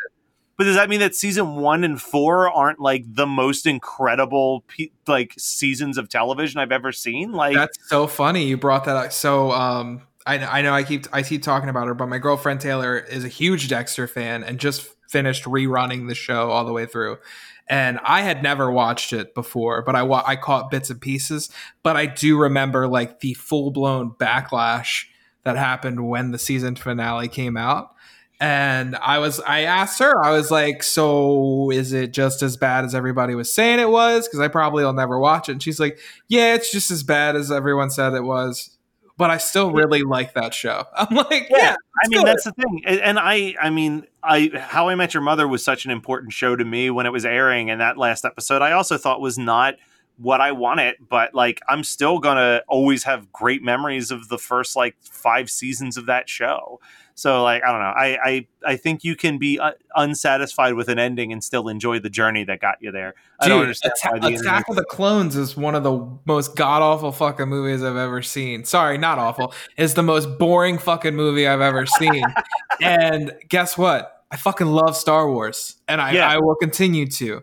But does that mean that season one and four aren't like the most incredible pe- like seasons of television I've ever seen? Like, That's so funny you brought that up. So um I, I know I keep I keep talking about her, but my girlfriend Taylor is a huge Dexter fan and just finished rerunning the show all the way through. And I had never watched it before, but I wa- I caught bits and pieces. But I do remember like the full blown backlash that happened when the season finale came out. And I was, I asked her, I was like, so is it just as bad as everybody was saying it was? Because I probably will never watch it. And she's like, yeah, it's just as bad as everyone said it was. But I still really like that show. *laughs* I'm like, yeah, Yeah, I mean good. that's the thing, and I, I mean, I How I Met Your Mother was such an important show to me when it was airing, and that last episode I also thought was not what I want it, but like I'm still gonna always have great memories of the first like five seasons of that show. So like I don't know, I I, I think you can be uh, unsatisfied with an ending and still enjoy the journey that got you there. I don't understand Atta- the Attack of the Clones is one of the most god awful fucking movies I've ever seen. Sorry, not awful. It's the most boring fucking movie I've ever seen. *laughs* and guess what? I fucking love Star Wars, and I, Yeah. I will continue to.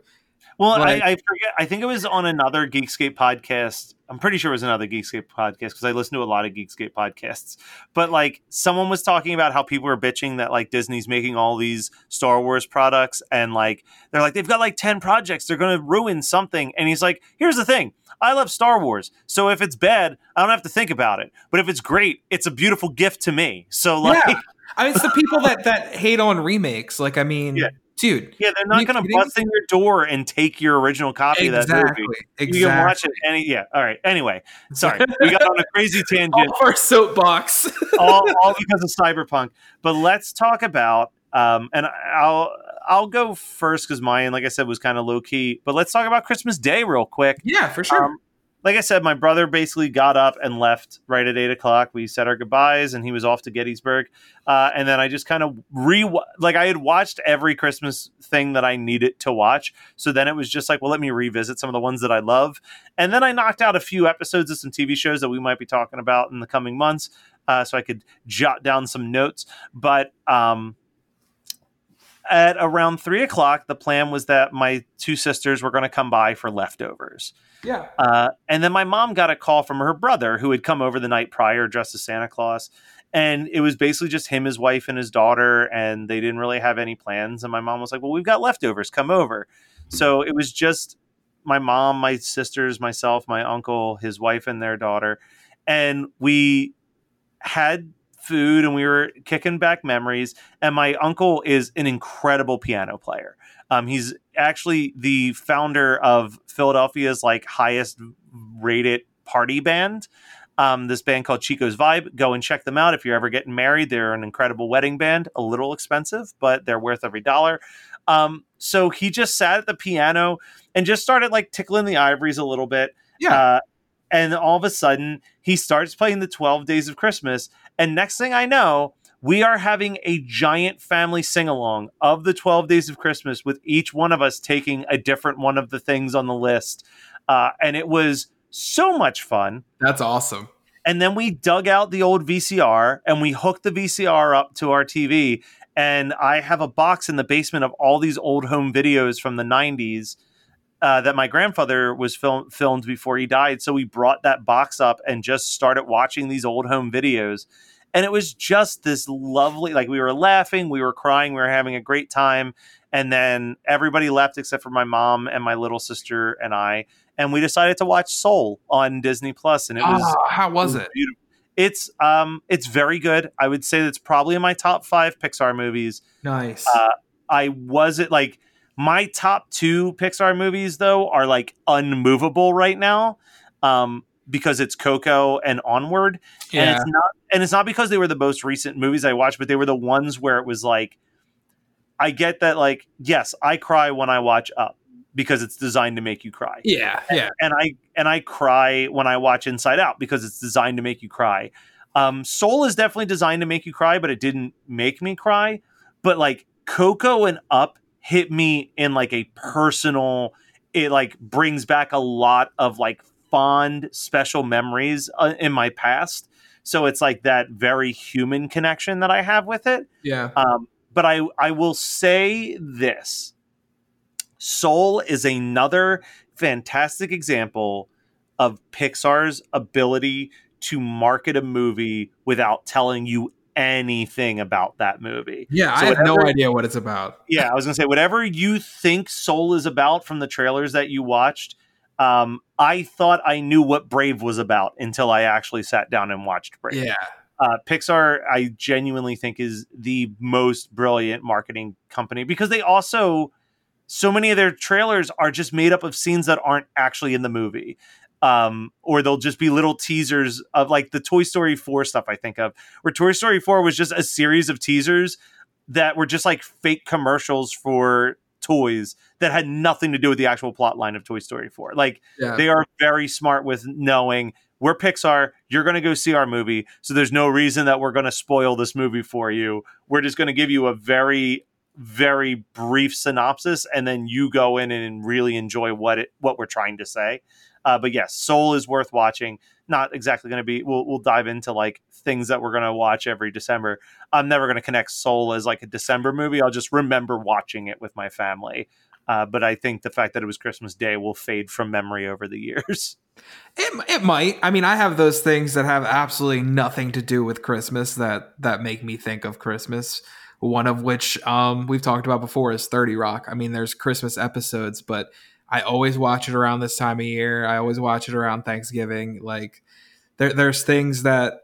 Well, Like- I, I forget. I think it was on another Geekscape podcast. I'm pretty sure it was another Geekscape podcast because I listen to a lot of Geekscape podcasts. But like, someone was talking about how people are bitching that like Disney's making all these Star Wars products, and like they're like they've got like ten projects. They're going to ruin something. And he's like, here's the thing. I love Star Wars, so if it's bad, I don't have to think about it. But if it's great, it's a beautiful gift to me. So like, Yeah. I mean, it's the people that that hate on remakes. Like, I mean, Yeah. Dude, yeah, they're not going to bust in your door and take your original copy of that movie. exactly. You can watch it any yeah. All right. Anyway, sorry. *laughs* We got on a crazy tangent All a soapbox. *laughs* all, all because of cyberpunk. But let's talk about um and I'll I'll go first because mine, like I said, was kind of low key. But let's talk about Christmas Day real quick. yeah, for sure. Um, like I said, my brother basically got up and left right at eight o'clock. We said our goodbyes, and he was off to Gettysburg. Uh, and then I just kind of re like I had watched every Christmas thing that I needed to watch. So then it was just like, well, let me revisit some of the ones that I love. And then I knocked out a few episodes of some TV shows that we might be talking about in the coming months, uh, so I could jot down some notes. But um, at around three o'clock, the plan was that my two sisters were going to come by for leftovers. yeah. Uh, and then my mom got a call from her brother who had come over the night prior dressed as Santa Claus. And it was basically just him, his wife, and his daughter, and they didn't really have any plans. And my mom was like, Well, we've got leftovers, come over. So it was just my mom, my sisters, myself, my uncle, his wife, and their daughter. And we had food and we were kicking back memories. And my uncle is an incredible piano player. Um, he's actually the founder of Philadelphia's like highest rated party band. Um, this band called Chico's Vibe. Go and check them out if you're ever getting married. They're an incredible wedding band, a little expensive, but they're worth every dollar. Um, so he just sat at the piano and just started like tickling the ivories a little bit. Yeah. Uh, and all of a sudden, he starts playing the 12 Days of Christmas. And next thing I know, We are having a giant family sing along of the 12 days of Christmas with each one of us taking a different one of the things on the list. Uh, and it was so much fun. That's awesome. And then we dug out the old VCR and we hooked the VCR up to our TV. And I have a box in the basement of all these old home videos from the 90s uh, that my grandfather was film- filmed before he died. So we brought that box up and just started watching these old home videos. And it was just this lovely, like we were laughing, we were crying, we were having a great time. And then everybody left except for my mom and my little sister and I. And we decided to watch Soul on Disney Plus, and it was Ah, how was it? beautiful. It's um, it's very good. I would say that's probably in my top five Pixar movies. Nice. Uh, I wasn't like my top two Pixar movies though are like unmovable right now, um, because it's Coco and Onward, and it's not and it's not because they were the most recent movies I watched, but they were the ones where it was like, I get that like yes, I cry when I watch Up because it's designed to make you cry Yeah. Yeah. and I and I cry when I watch Inside Out because it's designed to make you cry. Um, Soul is definitely designed to make you cry, but it didn't make me cry. But like Coco and Up hit me in like a personal. It like brings back a lot of like fond, special memories uh, in my past. So it's like that very human connection that I have with it. Yeah. Um, but I I will say this: Soul is another fantastic example of Pixar's ability to market a movie without telling you anything about that movie. Yeah. So I have no idea what it's about. Yeah, I was gonna say whatever you think Soul is about from the trailers that you watched. Um, I thought I knew what Brave was about until I actually sat down and watched Brave Yeah. uh, Pixar, I genuinely think is the most brilliant marketing company because they also so many of their trailers are just made up of scenes that aren't actually in the movie. Um, or they'll just be little teasers of like the Toy Story 4 stuff I think of, where Toy Story 4 was just a series of teasers that were just like fake commercials for toys that had nothing to do with the actual plot line of Toy Story 4. Like Yeah. they are very smart with knowing we're Pixar. You're going to go see our movie. So there's no reason that we're going to spoil this movie for you. We're just going to give you a very, very brief synopsis, and then you go in and really enjoy what it what we're trying to say. Uh, but yes, Soul is worth watching. Not exactly going to be. We'll we'll dive into like things that we're going to watch every December. I'm never going to connect Soul as like a December movie. I'll just remember watching it with my family. Uh, but I think the fact that it was Christmas Day will fade from memory over the years. *laughs* It, it might. I mean, I have those things that have absolutely nothing to do with Christmas that that make me think of Christmas. One of which um, we've talked about before is Thirty Rock. I mean, there's Christmas episodes, but I always watch it around this time of year. I always watch it around Thanksgiving. Like there, there's things that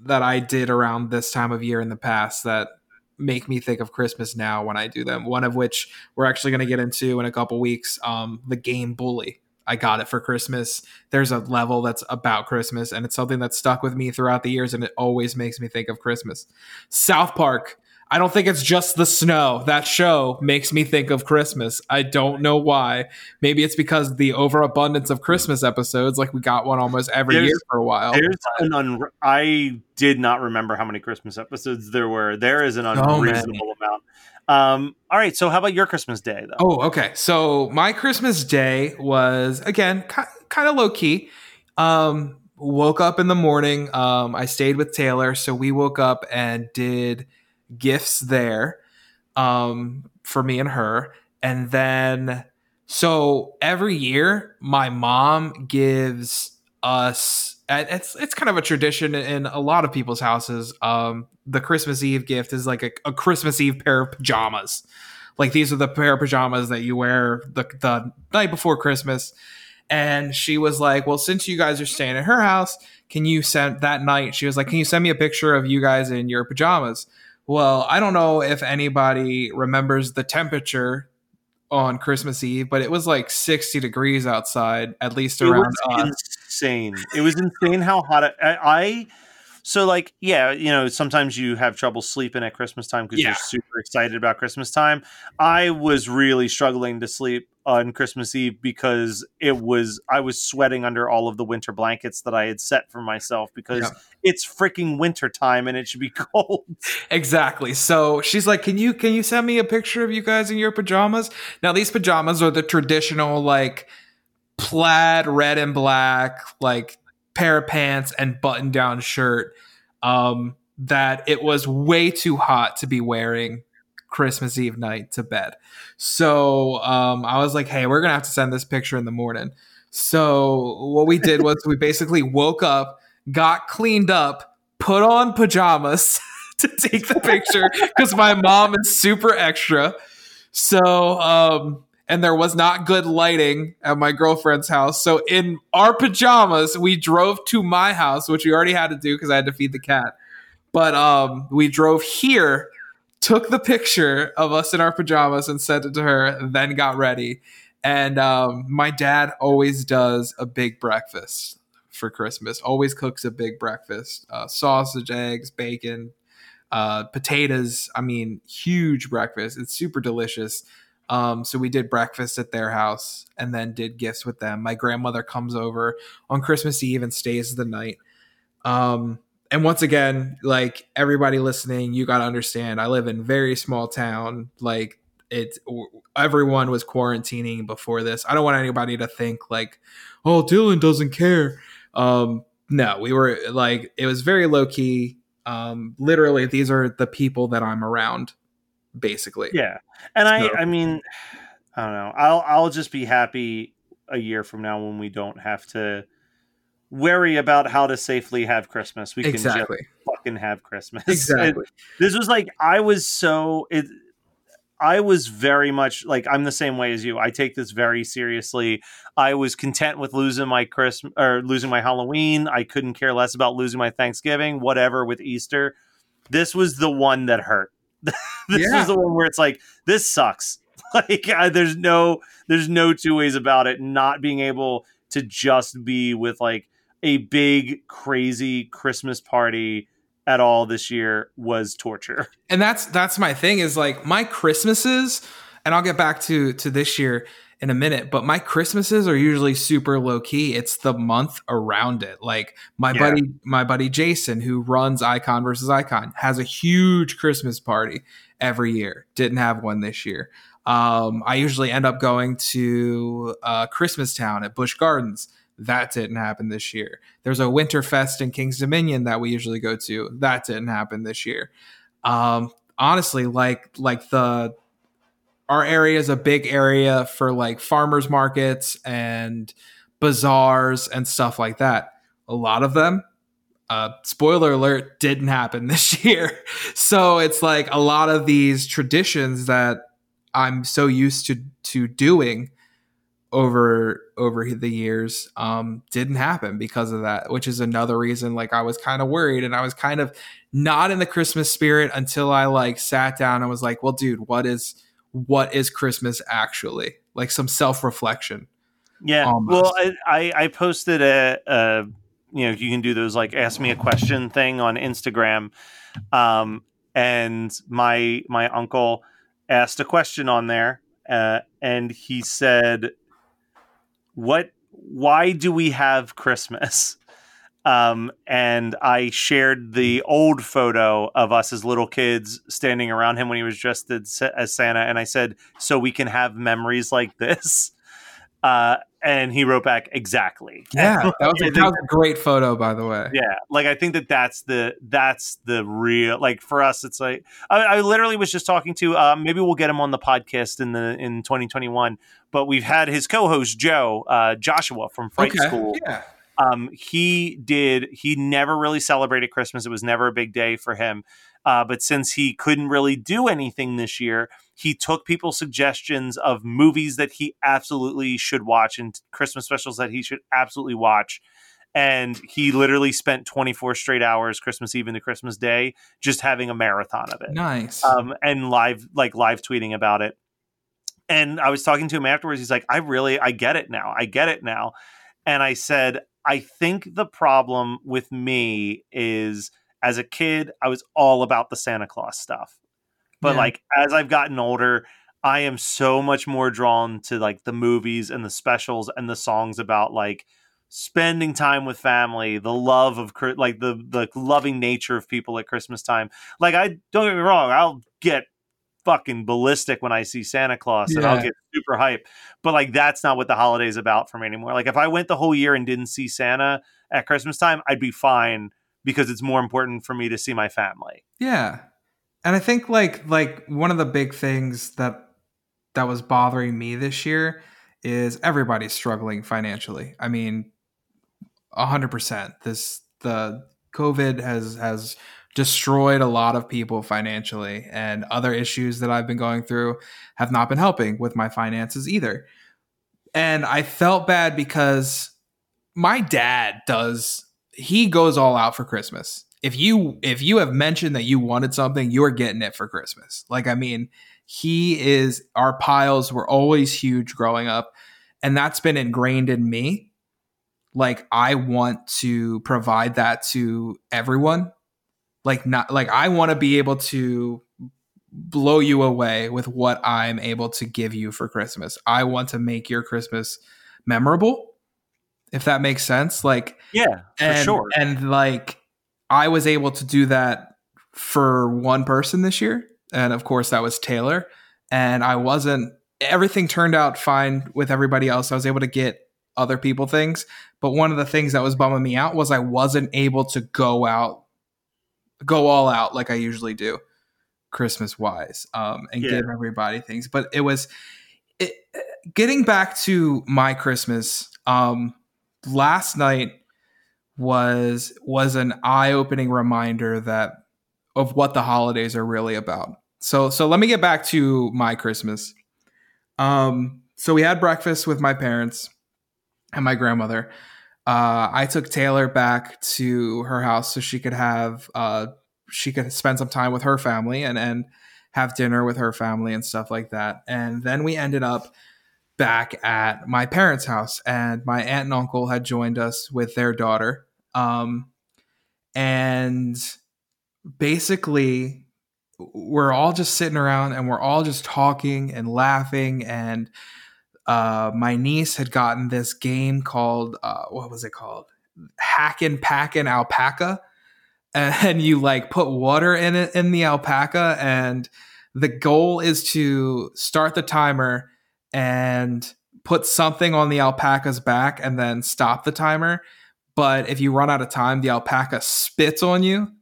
that I did around this time of year in the past that make me think of Christmas now when I do them. One of which we're actually going to get into in a couple weeks. Um, the game Bully. I got it for Christmas. There's a level that's about Christmas, and it's something that stuck with me throughout the years, and it always makes me think of Christmas. South Park. I don't think it's just the snow. That show makes me think of Christmas. I don't know why. Maybe it's because the overabundance of Christmas episodes, like we got one almost every There's- year for a while. There's an un- I did not remember how many Christmas episodes there were. There is an many. unreasonable amount. Um, all right, so how about your Christmas day though? Oh, okay. So my Christmas day was again ki- kind of low key. Um, woke up in the morning. Um, I stayed with Taylor, so we woke up and did gifts there um, for me and her, and then so every year my mom gives us. It's it's kind of a tradition in a lot of people's houses. Um, the Christmas Eve gift is like a, a Christmas Eve pair of pajamas like these are the pair of pajamas that you wear the, the night before christmas and she was like well since you guys are staying at her house can you send that night she was like can you send me a picture of you guys in your pajamas well i don't know if anybody remembers the temperature on christmas eve but it was like 60 degrees outside at least it around was us insane. It was insane how hot it, I, I So, like, yeah, you know, sometimes you have trouble sleeping at Christmas time because Yeah. you're super excited about Christmas time. I was really struggling to sleep on Christmas Eve because it was I was sweating under all of the winter blankets that I had set for myself because Yeah. it's freaking winter time and it should be *laughs* cold. Exactly. So she's like, "Can you can you send me a picture of you guys in your pajamas?" Now these pajamas are the traditional like plaid red and black like pair of pants and button down shirt um that it was way too hot to be wearing Christmas Eve night to bed. So um I was like, "Hey, we're going to have to send this picture in the morning." So what we did was we basically woke up, got cleaned up, put on pajamas *laughs* to take the picture because my mom is super extra. So, um, and there was not good lighting at my girlfriend's house. So, in our pajamas, we drove to my house, which we already had to do because I had to feed the cat. But um, we drove here, took the picture of us in our pajamas and sent it to her, then got ready. And um, my dad always does a big breakfast for Christmas, always cooks a big breakfast uh, sausage, eggs, bacon, uh, potatoes. I mean, huge breakfast. It's super delicious. Um, so we did breakfast at their house and then did gifts with them. My grandmother comes over on Christmas Eve and stays the night. Um, and once again, like everybody listening, you got to understand, I live in very small town. Like it, everyone was quarantining before this. I don't want anybody to think like, oh, Dylan doesn't care. Um, no, we were like, it was very low key. Um, literally, these are the people that I'm around, basically. Yeah. And I So- I mean, I don't know. I'll I'll just be happy a year from now when we don't have to worry about how to safely have Christmas. We can just fucking have Christmas. *laughs* Exactly. This was like I was so it I was very much like I'm the same way as you. I take this very seriously. I was content with losing my Christmas or losing my Halloween. I couldn't care less about losing my Thanksgiving, whatever with Easter. This was the one that hurt. *laughs* this Yeah. was the one where it's like this sucks. *laughs* Like I, there's no there's no two ways about it. Not being able to just be with like a big crazy Christmas party at all this year was torture. and that's that's my thing is like my christmases and i'll get back to to this year in a minute but my christmases are usually super low key it's the month around it. Like my Yeah. buddy my buddy jason who runs icon versus icon has a huge christmas party every year. Didn't have one this year. Um, i usually end up going to uh, christmas town at Busch Gardens. That didn't happen this year. There's a winterfest in king's dominion that we usually go to. That didn't happen this year. Um honestly like like the our area is a big area for like farmers markets and bazaars and stuff like that. A lot of them uh spoiler alert didn't happen *laughs* this year. So it's like a lot of these traditions that i'm so used to to doing over over the years um didn't happen because of that which is another reason like i was kind of worried and i was kind of not in the christmas spirit until i like sat down and was like well dude what is what is christmas actually like some self-reflection Yeah. Almost. Well, I, I I posted a, a you know you can do those like ask me a question thing on Instagram, um, and my my uncle asked a question on there, uh, and he said, "What? Why do we have Christmas?" Um, and I shared the old photo of us as little kids standing around him when he was dressed as Santa, and I said, "So we can have memories like this." Uh, and he wrote back exactly. yeah that was, a, that was a great photo by the way yeah, like I think that that's the that's the real like for us. It's like I, I literally was just talking to. Um, maybe we'll get him on the podcast in the in 2021. But we've had his co-host Joe uh, Joshua from Fright okay School. yeah Um, he did. He never really celebrated Christmas. It was never a big day for him. Uh, but since he couldn't really do anything this year, he took people's suggestions of movies that he absolutely should watch and Christmas specials that he should absolutely watch. And he literally spent 24 straight hours, Christmas Eve into Christmas Day, just having a marathon of it nice um, and live like live tweeting about it. And I was talking to him afterwards. He's like, "I really, I get it now. I get it now." And I said, I think the problem with me is as a kid, I was all about the Santa Claus stuff. But Yeah. like as I've gotten older, I am so much more drawn to like the movies and the specials and the songs about like spending time with family, the love of like the the loving nature of people at Christmas time. Like I don't get me wrong, I'll get fucking ballistic when I see Santa Claus and I'll get super hype. But like that's not what the holiday's about for me anymore. Like if I went the whole year and didn't see Santa at Christmas time, I'd be fine because it's more important for me to see my family. Yeah. And I think like like one of the big things that that was bothering me this year is everybody's struggling financially. I mean, a hundred percent. This the COVID has has destroyed a lot of people financially, and other issues that I've been going through have not been helping with my finances either. And I felt bad because my dad does he goes all out for Christmas. If you if you have mentioned that you wanted something, you are getting it for Christmas. Like I mean, he is our piles were always huge growing up and that's been ingrained in me. Like I want to provide that to everyone. Like not like I want to be able to blow you away with what I'm able to give you for Christmas. I want to make your Christmas memorable. If that makes sense. Like Yeah, for and, sure. And like I was able to do that for one person this year. And of course that was Taylor. And I wasn't everything turned out fine with everybody else. I was able to get other people things. But one of the things that was bumming me out was I wasn't able to go out go all out like I usually do Christmas wise um, and Yeah. give everybody things. But it was it, getting back to my Christmas. Um, last night was was an eye-opening reminder that of what the holidays are really about. So so let me get back to my Christmas. Um so we had breakfast with my parents and my grandmother. Uh I took Taylor back to her house so she could have uh she could spend some time with her family and and have dinner with her family and stuff like that. And then we ended up back at my parents' house, and my aunt and uncle had joined us with their daughter. Um, and basically, we're all just sitting around and we're all just talking and laughing. And uh, my niece had gotten this game called, uh, what was it called? Hackin' Packin' Alpaca. And *laughs* you like put water in it in the alpaca, and the goal is to start the timer and put something on the alpaca's back and then stop the timer. But if you run out of time, the alpaca spits on you.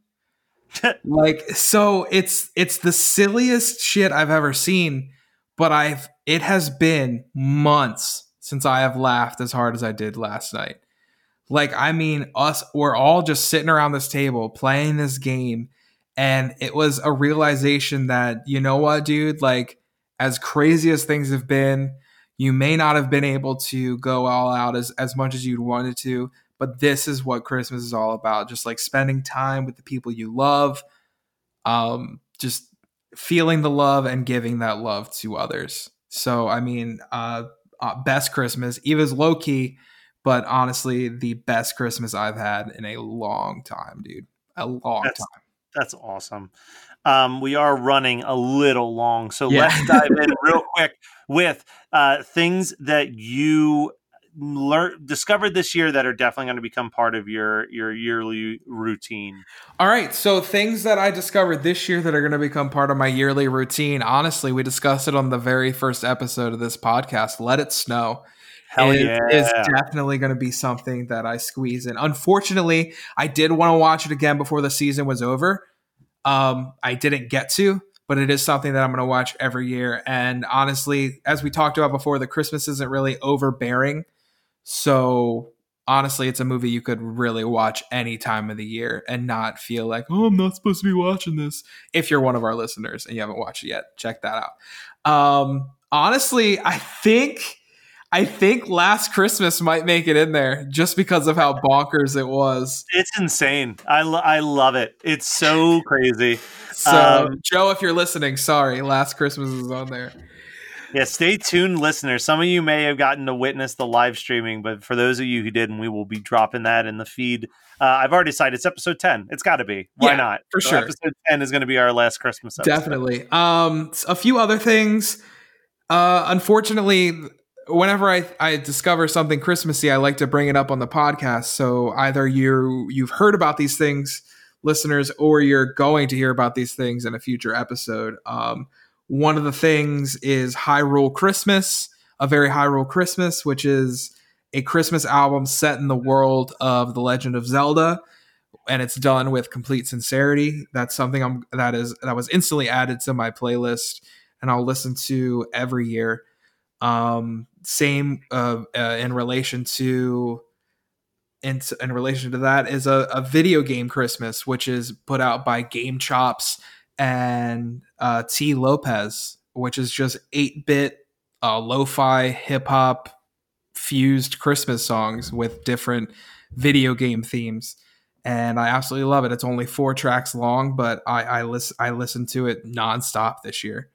*laughs* like so it's it's the silliest shit I've ever seen, but I've it has been months since I have laughed as hard as I did last night. Like I mean us we're all just sitting around this table playing this game and it was a realization that you know what dude like as crazy as things have been, you may not have been able to go all out as, as much as you'd wanted to, but this is what Christmas is all about. Just like spending time with the people you love, um, just feeling the love and giving that love to others. So, I mean, uh, uh, best Christmas, Eva's low key, but honestly, the best Christmas I've had in a long time, dude. A long That's- time. That's awesome. Um, we are running a little long, so Yeah. let's dive in *laughs* real quick with uh, things that you learned discovered this year that are definitely going to become part of your your yearly routine. All right, so things that I discovered this year that are going to become part of my yearly routine. Honestly, we discussed it on the very first episode of this podcast. Let it snow. Hell is, yeah! is definitely going to be something that I squeeze in. Unfortunately, I did want to watch it again before the season was over. Um, I didn't get to, but it is something that I'm going to watch every year. And honestly, as we talked about before, the Christmas isn't really overbearing. So honestly, it's a movie you could really watch any time of the year and not feel like, oh, I'm not supposed to be watching this. If you're one of our listeners and you haven't watched it yet, check that out. Um, honestly, I think. I think Last Christmas might make it in there just because of how bonkers it was. It's insane. I lo- I love it. It's so *laughs* crazy. So, Um, Joe, if you're listening, sorry, Last Christmas is on there. Yeah, stay tuned, listeners. Some of you may have gotten to witness the live streaming, but for those of you who didn't, we will be dropping that in the feed. Uh, I've already decided it's episode 10. It's got to be. Why Yeah, not? for So sure. Episode 10 is going to be our last Christmas episode. Definitely. Um, a few other things. Uh, unfortunately, whenever I, I discover something Christmassy, I like to bring it up on the podcast. So either you you've heard about these things, listeners, or you're going to hear about these things in a future episode. Um, one of the things is Hyrule Christmas, a very Hyrule Christmas, which is a Christmas album set in the world of The Legend of Zelda and it's done with complete sincerity. That's something I'm that is that was instantly added to my playlist, and I'll listen to every year. Um, same uh, uh, in relation to in, in relation to that is a, a video game Christmas, which is put out by Game Chops and uh, T Lopez, which is just eight bit uh, lo-fi hip hop fused Christmas songs with different video game themes and I absolutely love it. It's only four tracks long, but I I listen I listened to it nonstop this year.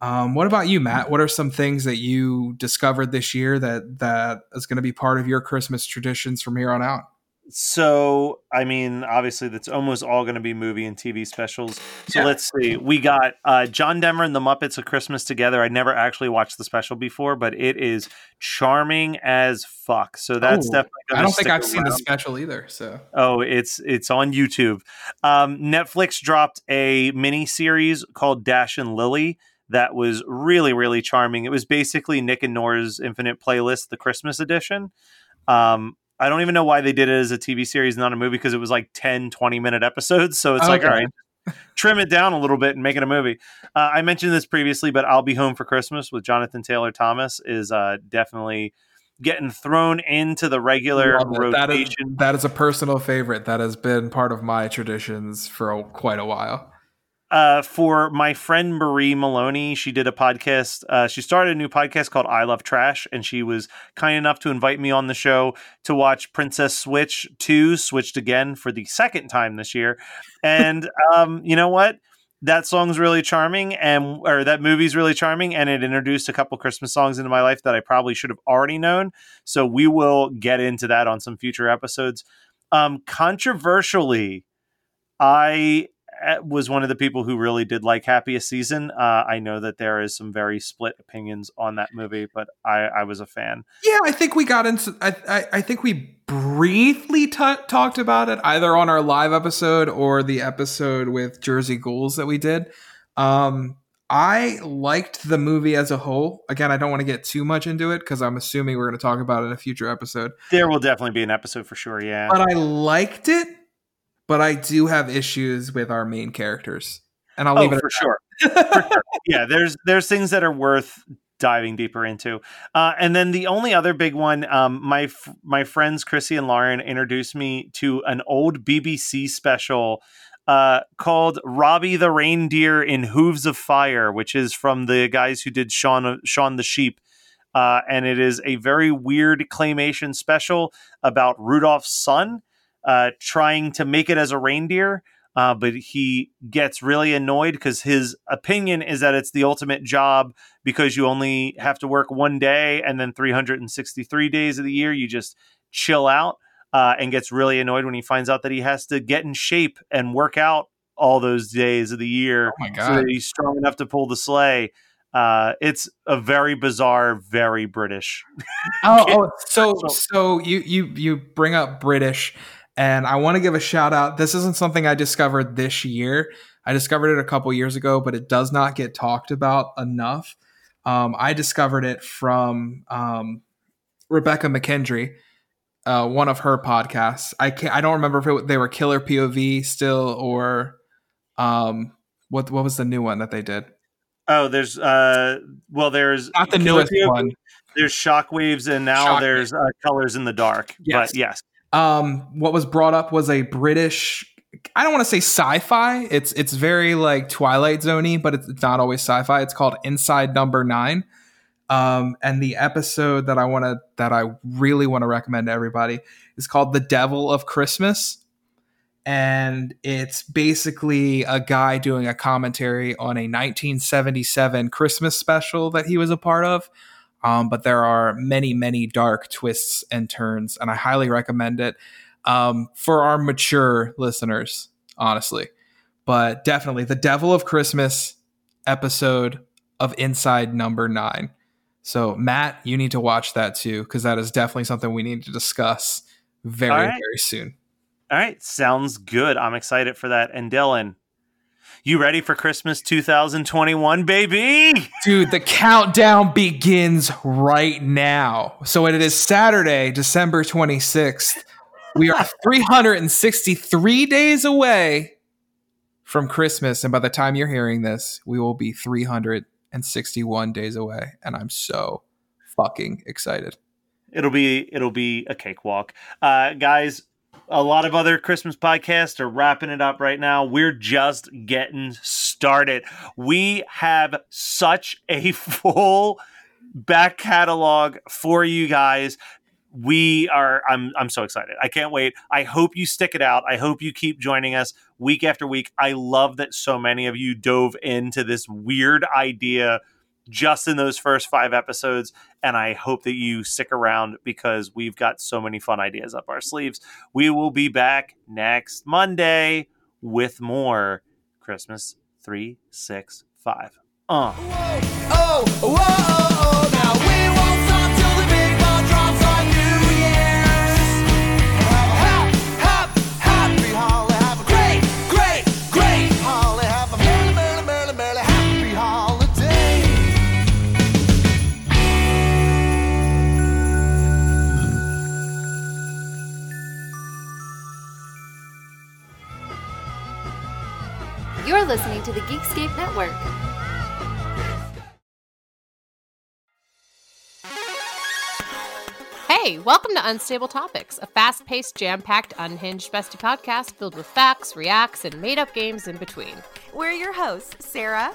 Um, what about you, Matt? What are some things that you discovered this year that that is going to be part of your Christmas traditions from here on out? So, I mean, obviously, that's almost all going to be movie and TV specials. So Yeah. let's see. We got uh, John Denver and the Muppets: A Christmas Together. I never actually watched the special before, but it is charming as fuck. So that's Oh, definitely. Gonna I don't think I've seen the special either. So Oh, it's it's on YouTube. Um, Netflix dropped a mini series called Dash and Lily that was really really charming. It was basically Nick and Nora's Infinite Playlist, the Christmas edition. Um, I don't even know why they did it as a TV series, not a movie, because it was like 10, 20 minute episodes. So it's like, all right, trim it down a little bit and make it a movie. Uh, I mentioned this previously, but I'll Be Home for Christmas with Jonathan Taylor Thomas is uh, definitely getting thrown into the regular it. that is rotation. that is a personal favorite that has been part of my traditions for a, quite a while. Uh, for my friend Marie Maloney. She did a podcast. Uh, she started a new podcast called I Love Trash, and she was kind enough to invite me on the show to watch Princess Switch 2, switched again for the second time this year. And um, you know what? That song's really charming, and or that movie's really charming, and it introduced a couple Christmas songs into my life that I probably should have already known. So we will get into that on some future episodes. Um, controversially, I was one of the people who really did like Happiest Season. Uh, I know that there is some very split opinions on that movie, but I, I was a fan. Yeah, I think we got into. I I, I think we briefly t- talked about it either on our live episode or the episode with Jersey Ghouls that we did. Um, I liked the movie as a whole. Again, I don't want to get too much into it because I'm assuming we're going to talk about it in a future episode. There will definitely be an episode for sure. Yeah. But I liked it. But I do have issues with our main characters, and I'll Oh, leave it for sure. *laughs* for sure. Yeah, there's there's things that are worth diving deeper into. Uh, and then the only other big one, um, my f- my friends Chrissy and Lauren introduced me to an old BBC special uh, called Robbie the Reindeer in Hooves of Fire, which is from the guys who did Shaun Shaun the Sheep. Uh, and it is a very weird claymation special about Rudolph's son uh, trying to make it as a reindeer uh, but he gets really annoyed because his opinion is that it's the ultimate job because you only have to work one day and then 363 days of the year you just chill out uh, and gets really annoyed when he finds out that he has to get in shape and work out all those days of the year Oh so that he's strong enough to pull the sleigh. Uh, it's a very bizarre, very British. *laughs* Oh, oh, so So- so you you you bring up British, and I want to give a shout out. This isn't something I discovered this year. I discovered it a couple years ago, but it does not get talked about enough. Um, I discovered it from um, Rebekah McKendry, uh, one of her podcasts. I can't, I don't remember if it, they were Killer POV still or um, what what was the new one that they did? Oh, there's uh, well, there's Not the Killer newest POV, one. There's shockwaves, and now Shockwaves. there's uh, colors in the dark. Yes. But yes, um what was brought up was a british i don't want to say sci-fi it's it's very like twilight zoney but it's not always sci-fi it's called inside number nine um and the episode that i want to that i really want to recommend to everybody is called the devil of christmas and it's basically a guy doing a commentary on a 1977 Christmas special that he was a part of. Um, but there are many, many dark twists and turns, and I highly recommend it um, for our mature listeners, honestly. But definitely, the Devil of Christmas episode of Inside Number Nine. So, Matt, you need to watch that too, because that is definitely something we need to discuss very, right. very soon. All right, sounds good. I'm excited for that. And Dylan, you ready for Christmas 2021, baby? Dude, the countdown begins right now. So it is Saturday, December 26th. We are 363 days away from Christmas. And by the time you're hearing this, we will be 361 days away. And I'm so fucking excited. It'll be it'll be a cakewalk. Uh guys, a lot of other Christmas podcasts are wrapping it up right now. We're just getting started. We have such a *laughs* full back catalog for you guys. We are I'm I'm so excited. I can't wait. I hope you stick it out. I hope you keep joining us week after week. I love that so many of you dove into this weird idea just in those first 5 episodes and I hope that you stick around because we've got so many fun ideas up our sleeves. We will be back next Monday with more Christmas 365. Uh. Oh, whoa, oh, now listening to the Geekscape Network. Hey, welcome to Unstable Topics, a fast paced, jam packed, unhinged bestie podcast filled with facts, reacts, and made up games in between. We're your hosts, Sarah,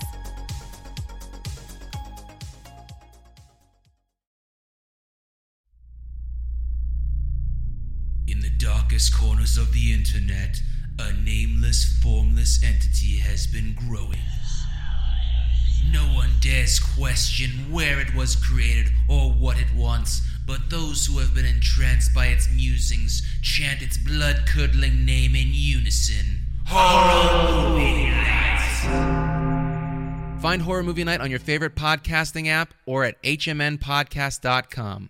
Darkest corners of the internet, a nameless, formless entity has been growing. No one dares question where it was created or what it wants, but those who have been entranced by its musings chant its blood curdling name in unison. Horror Movie Night! Find Horror Movie Night on your favorite podcasting app or at hmnpodcast.com.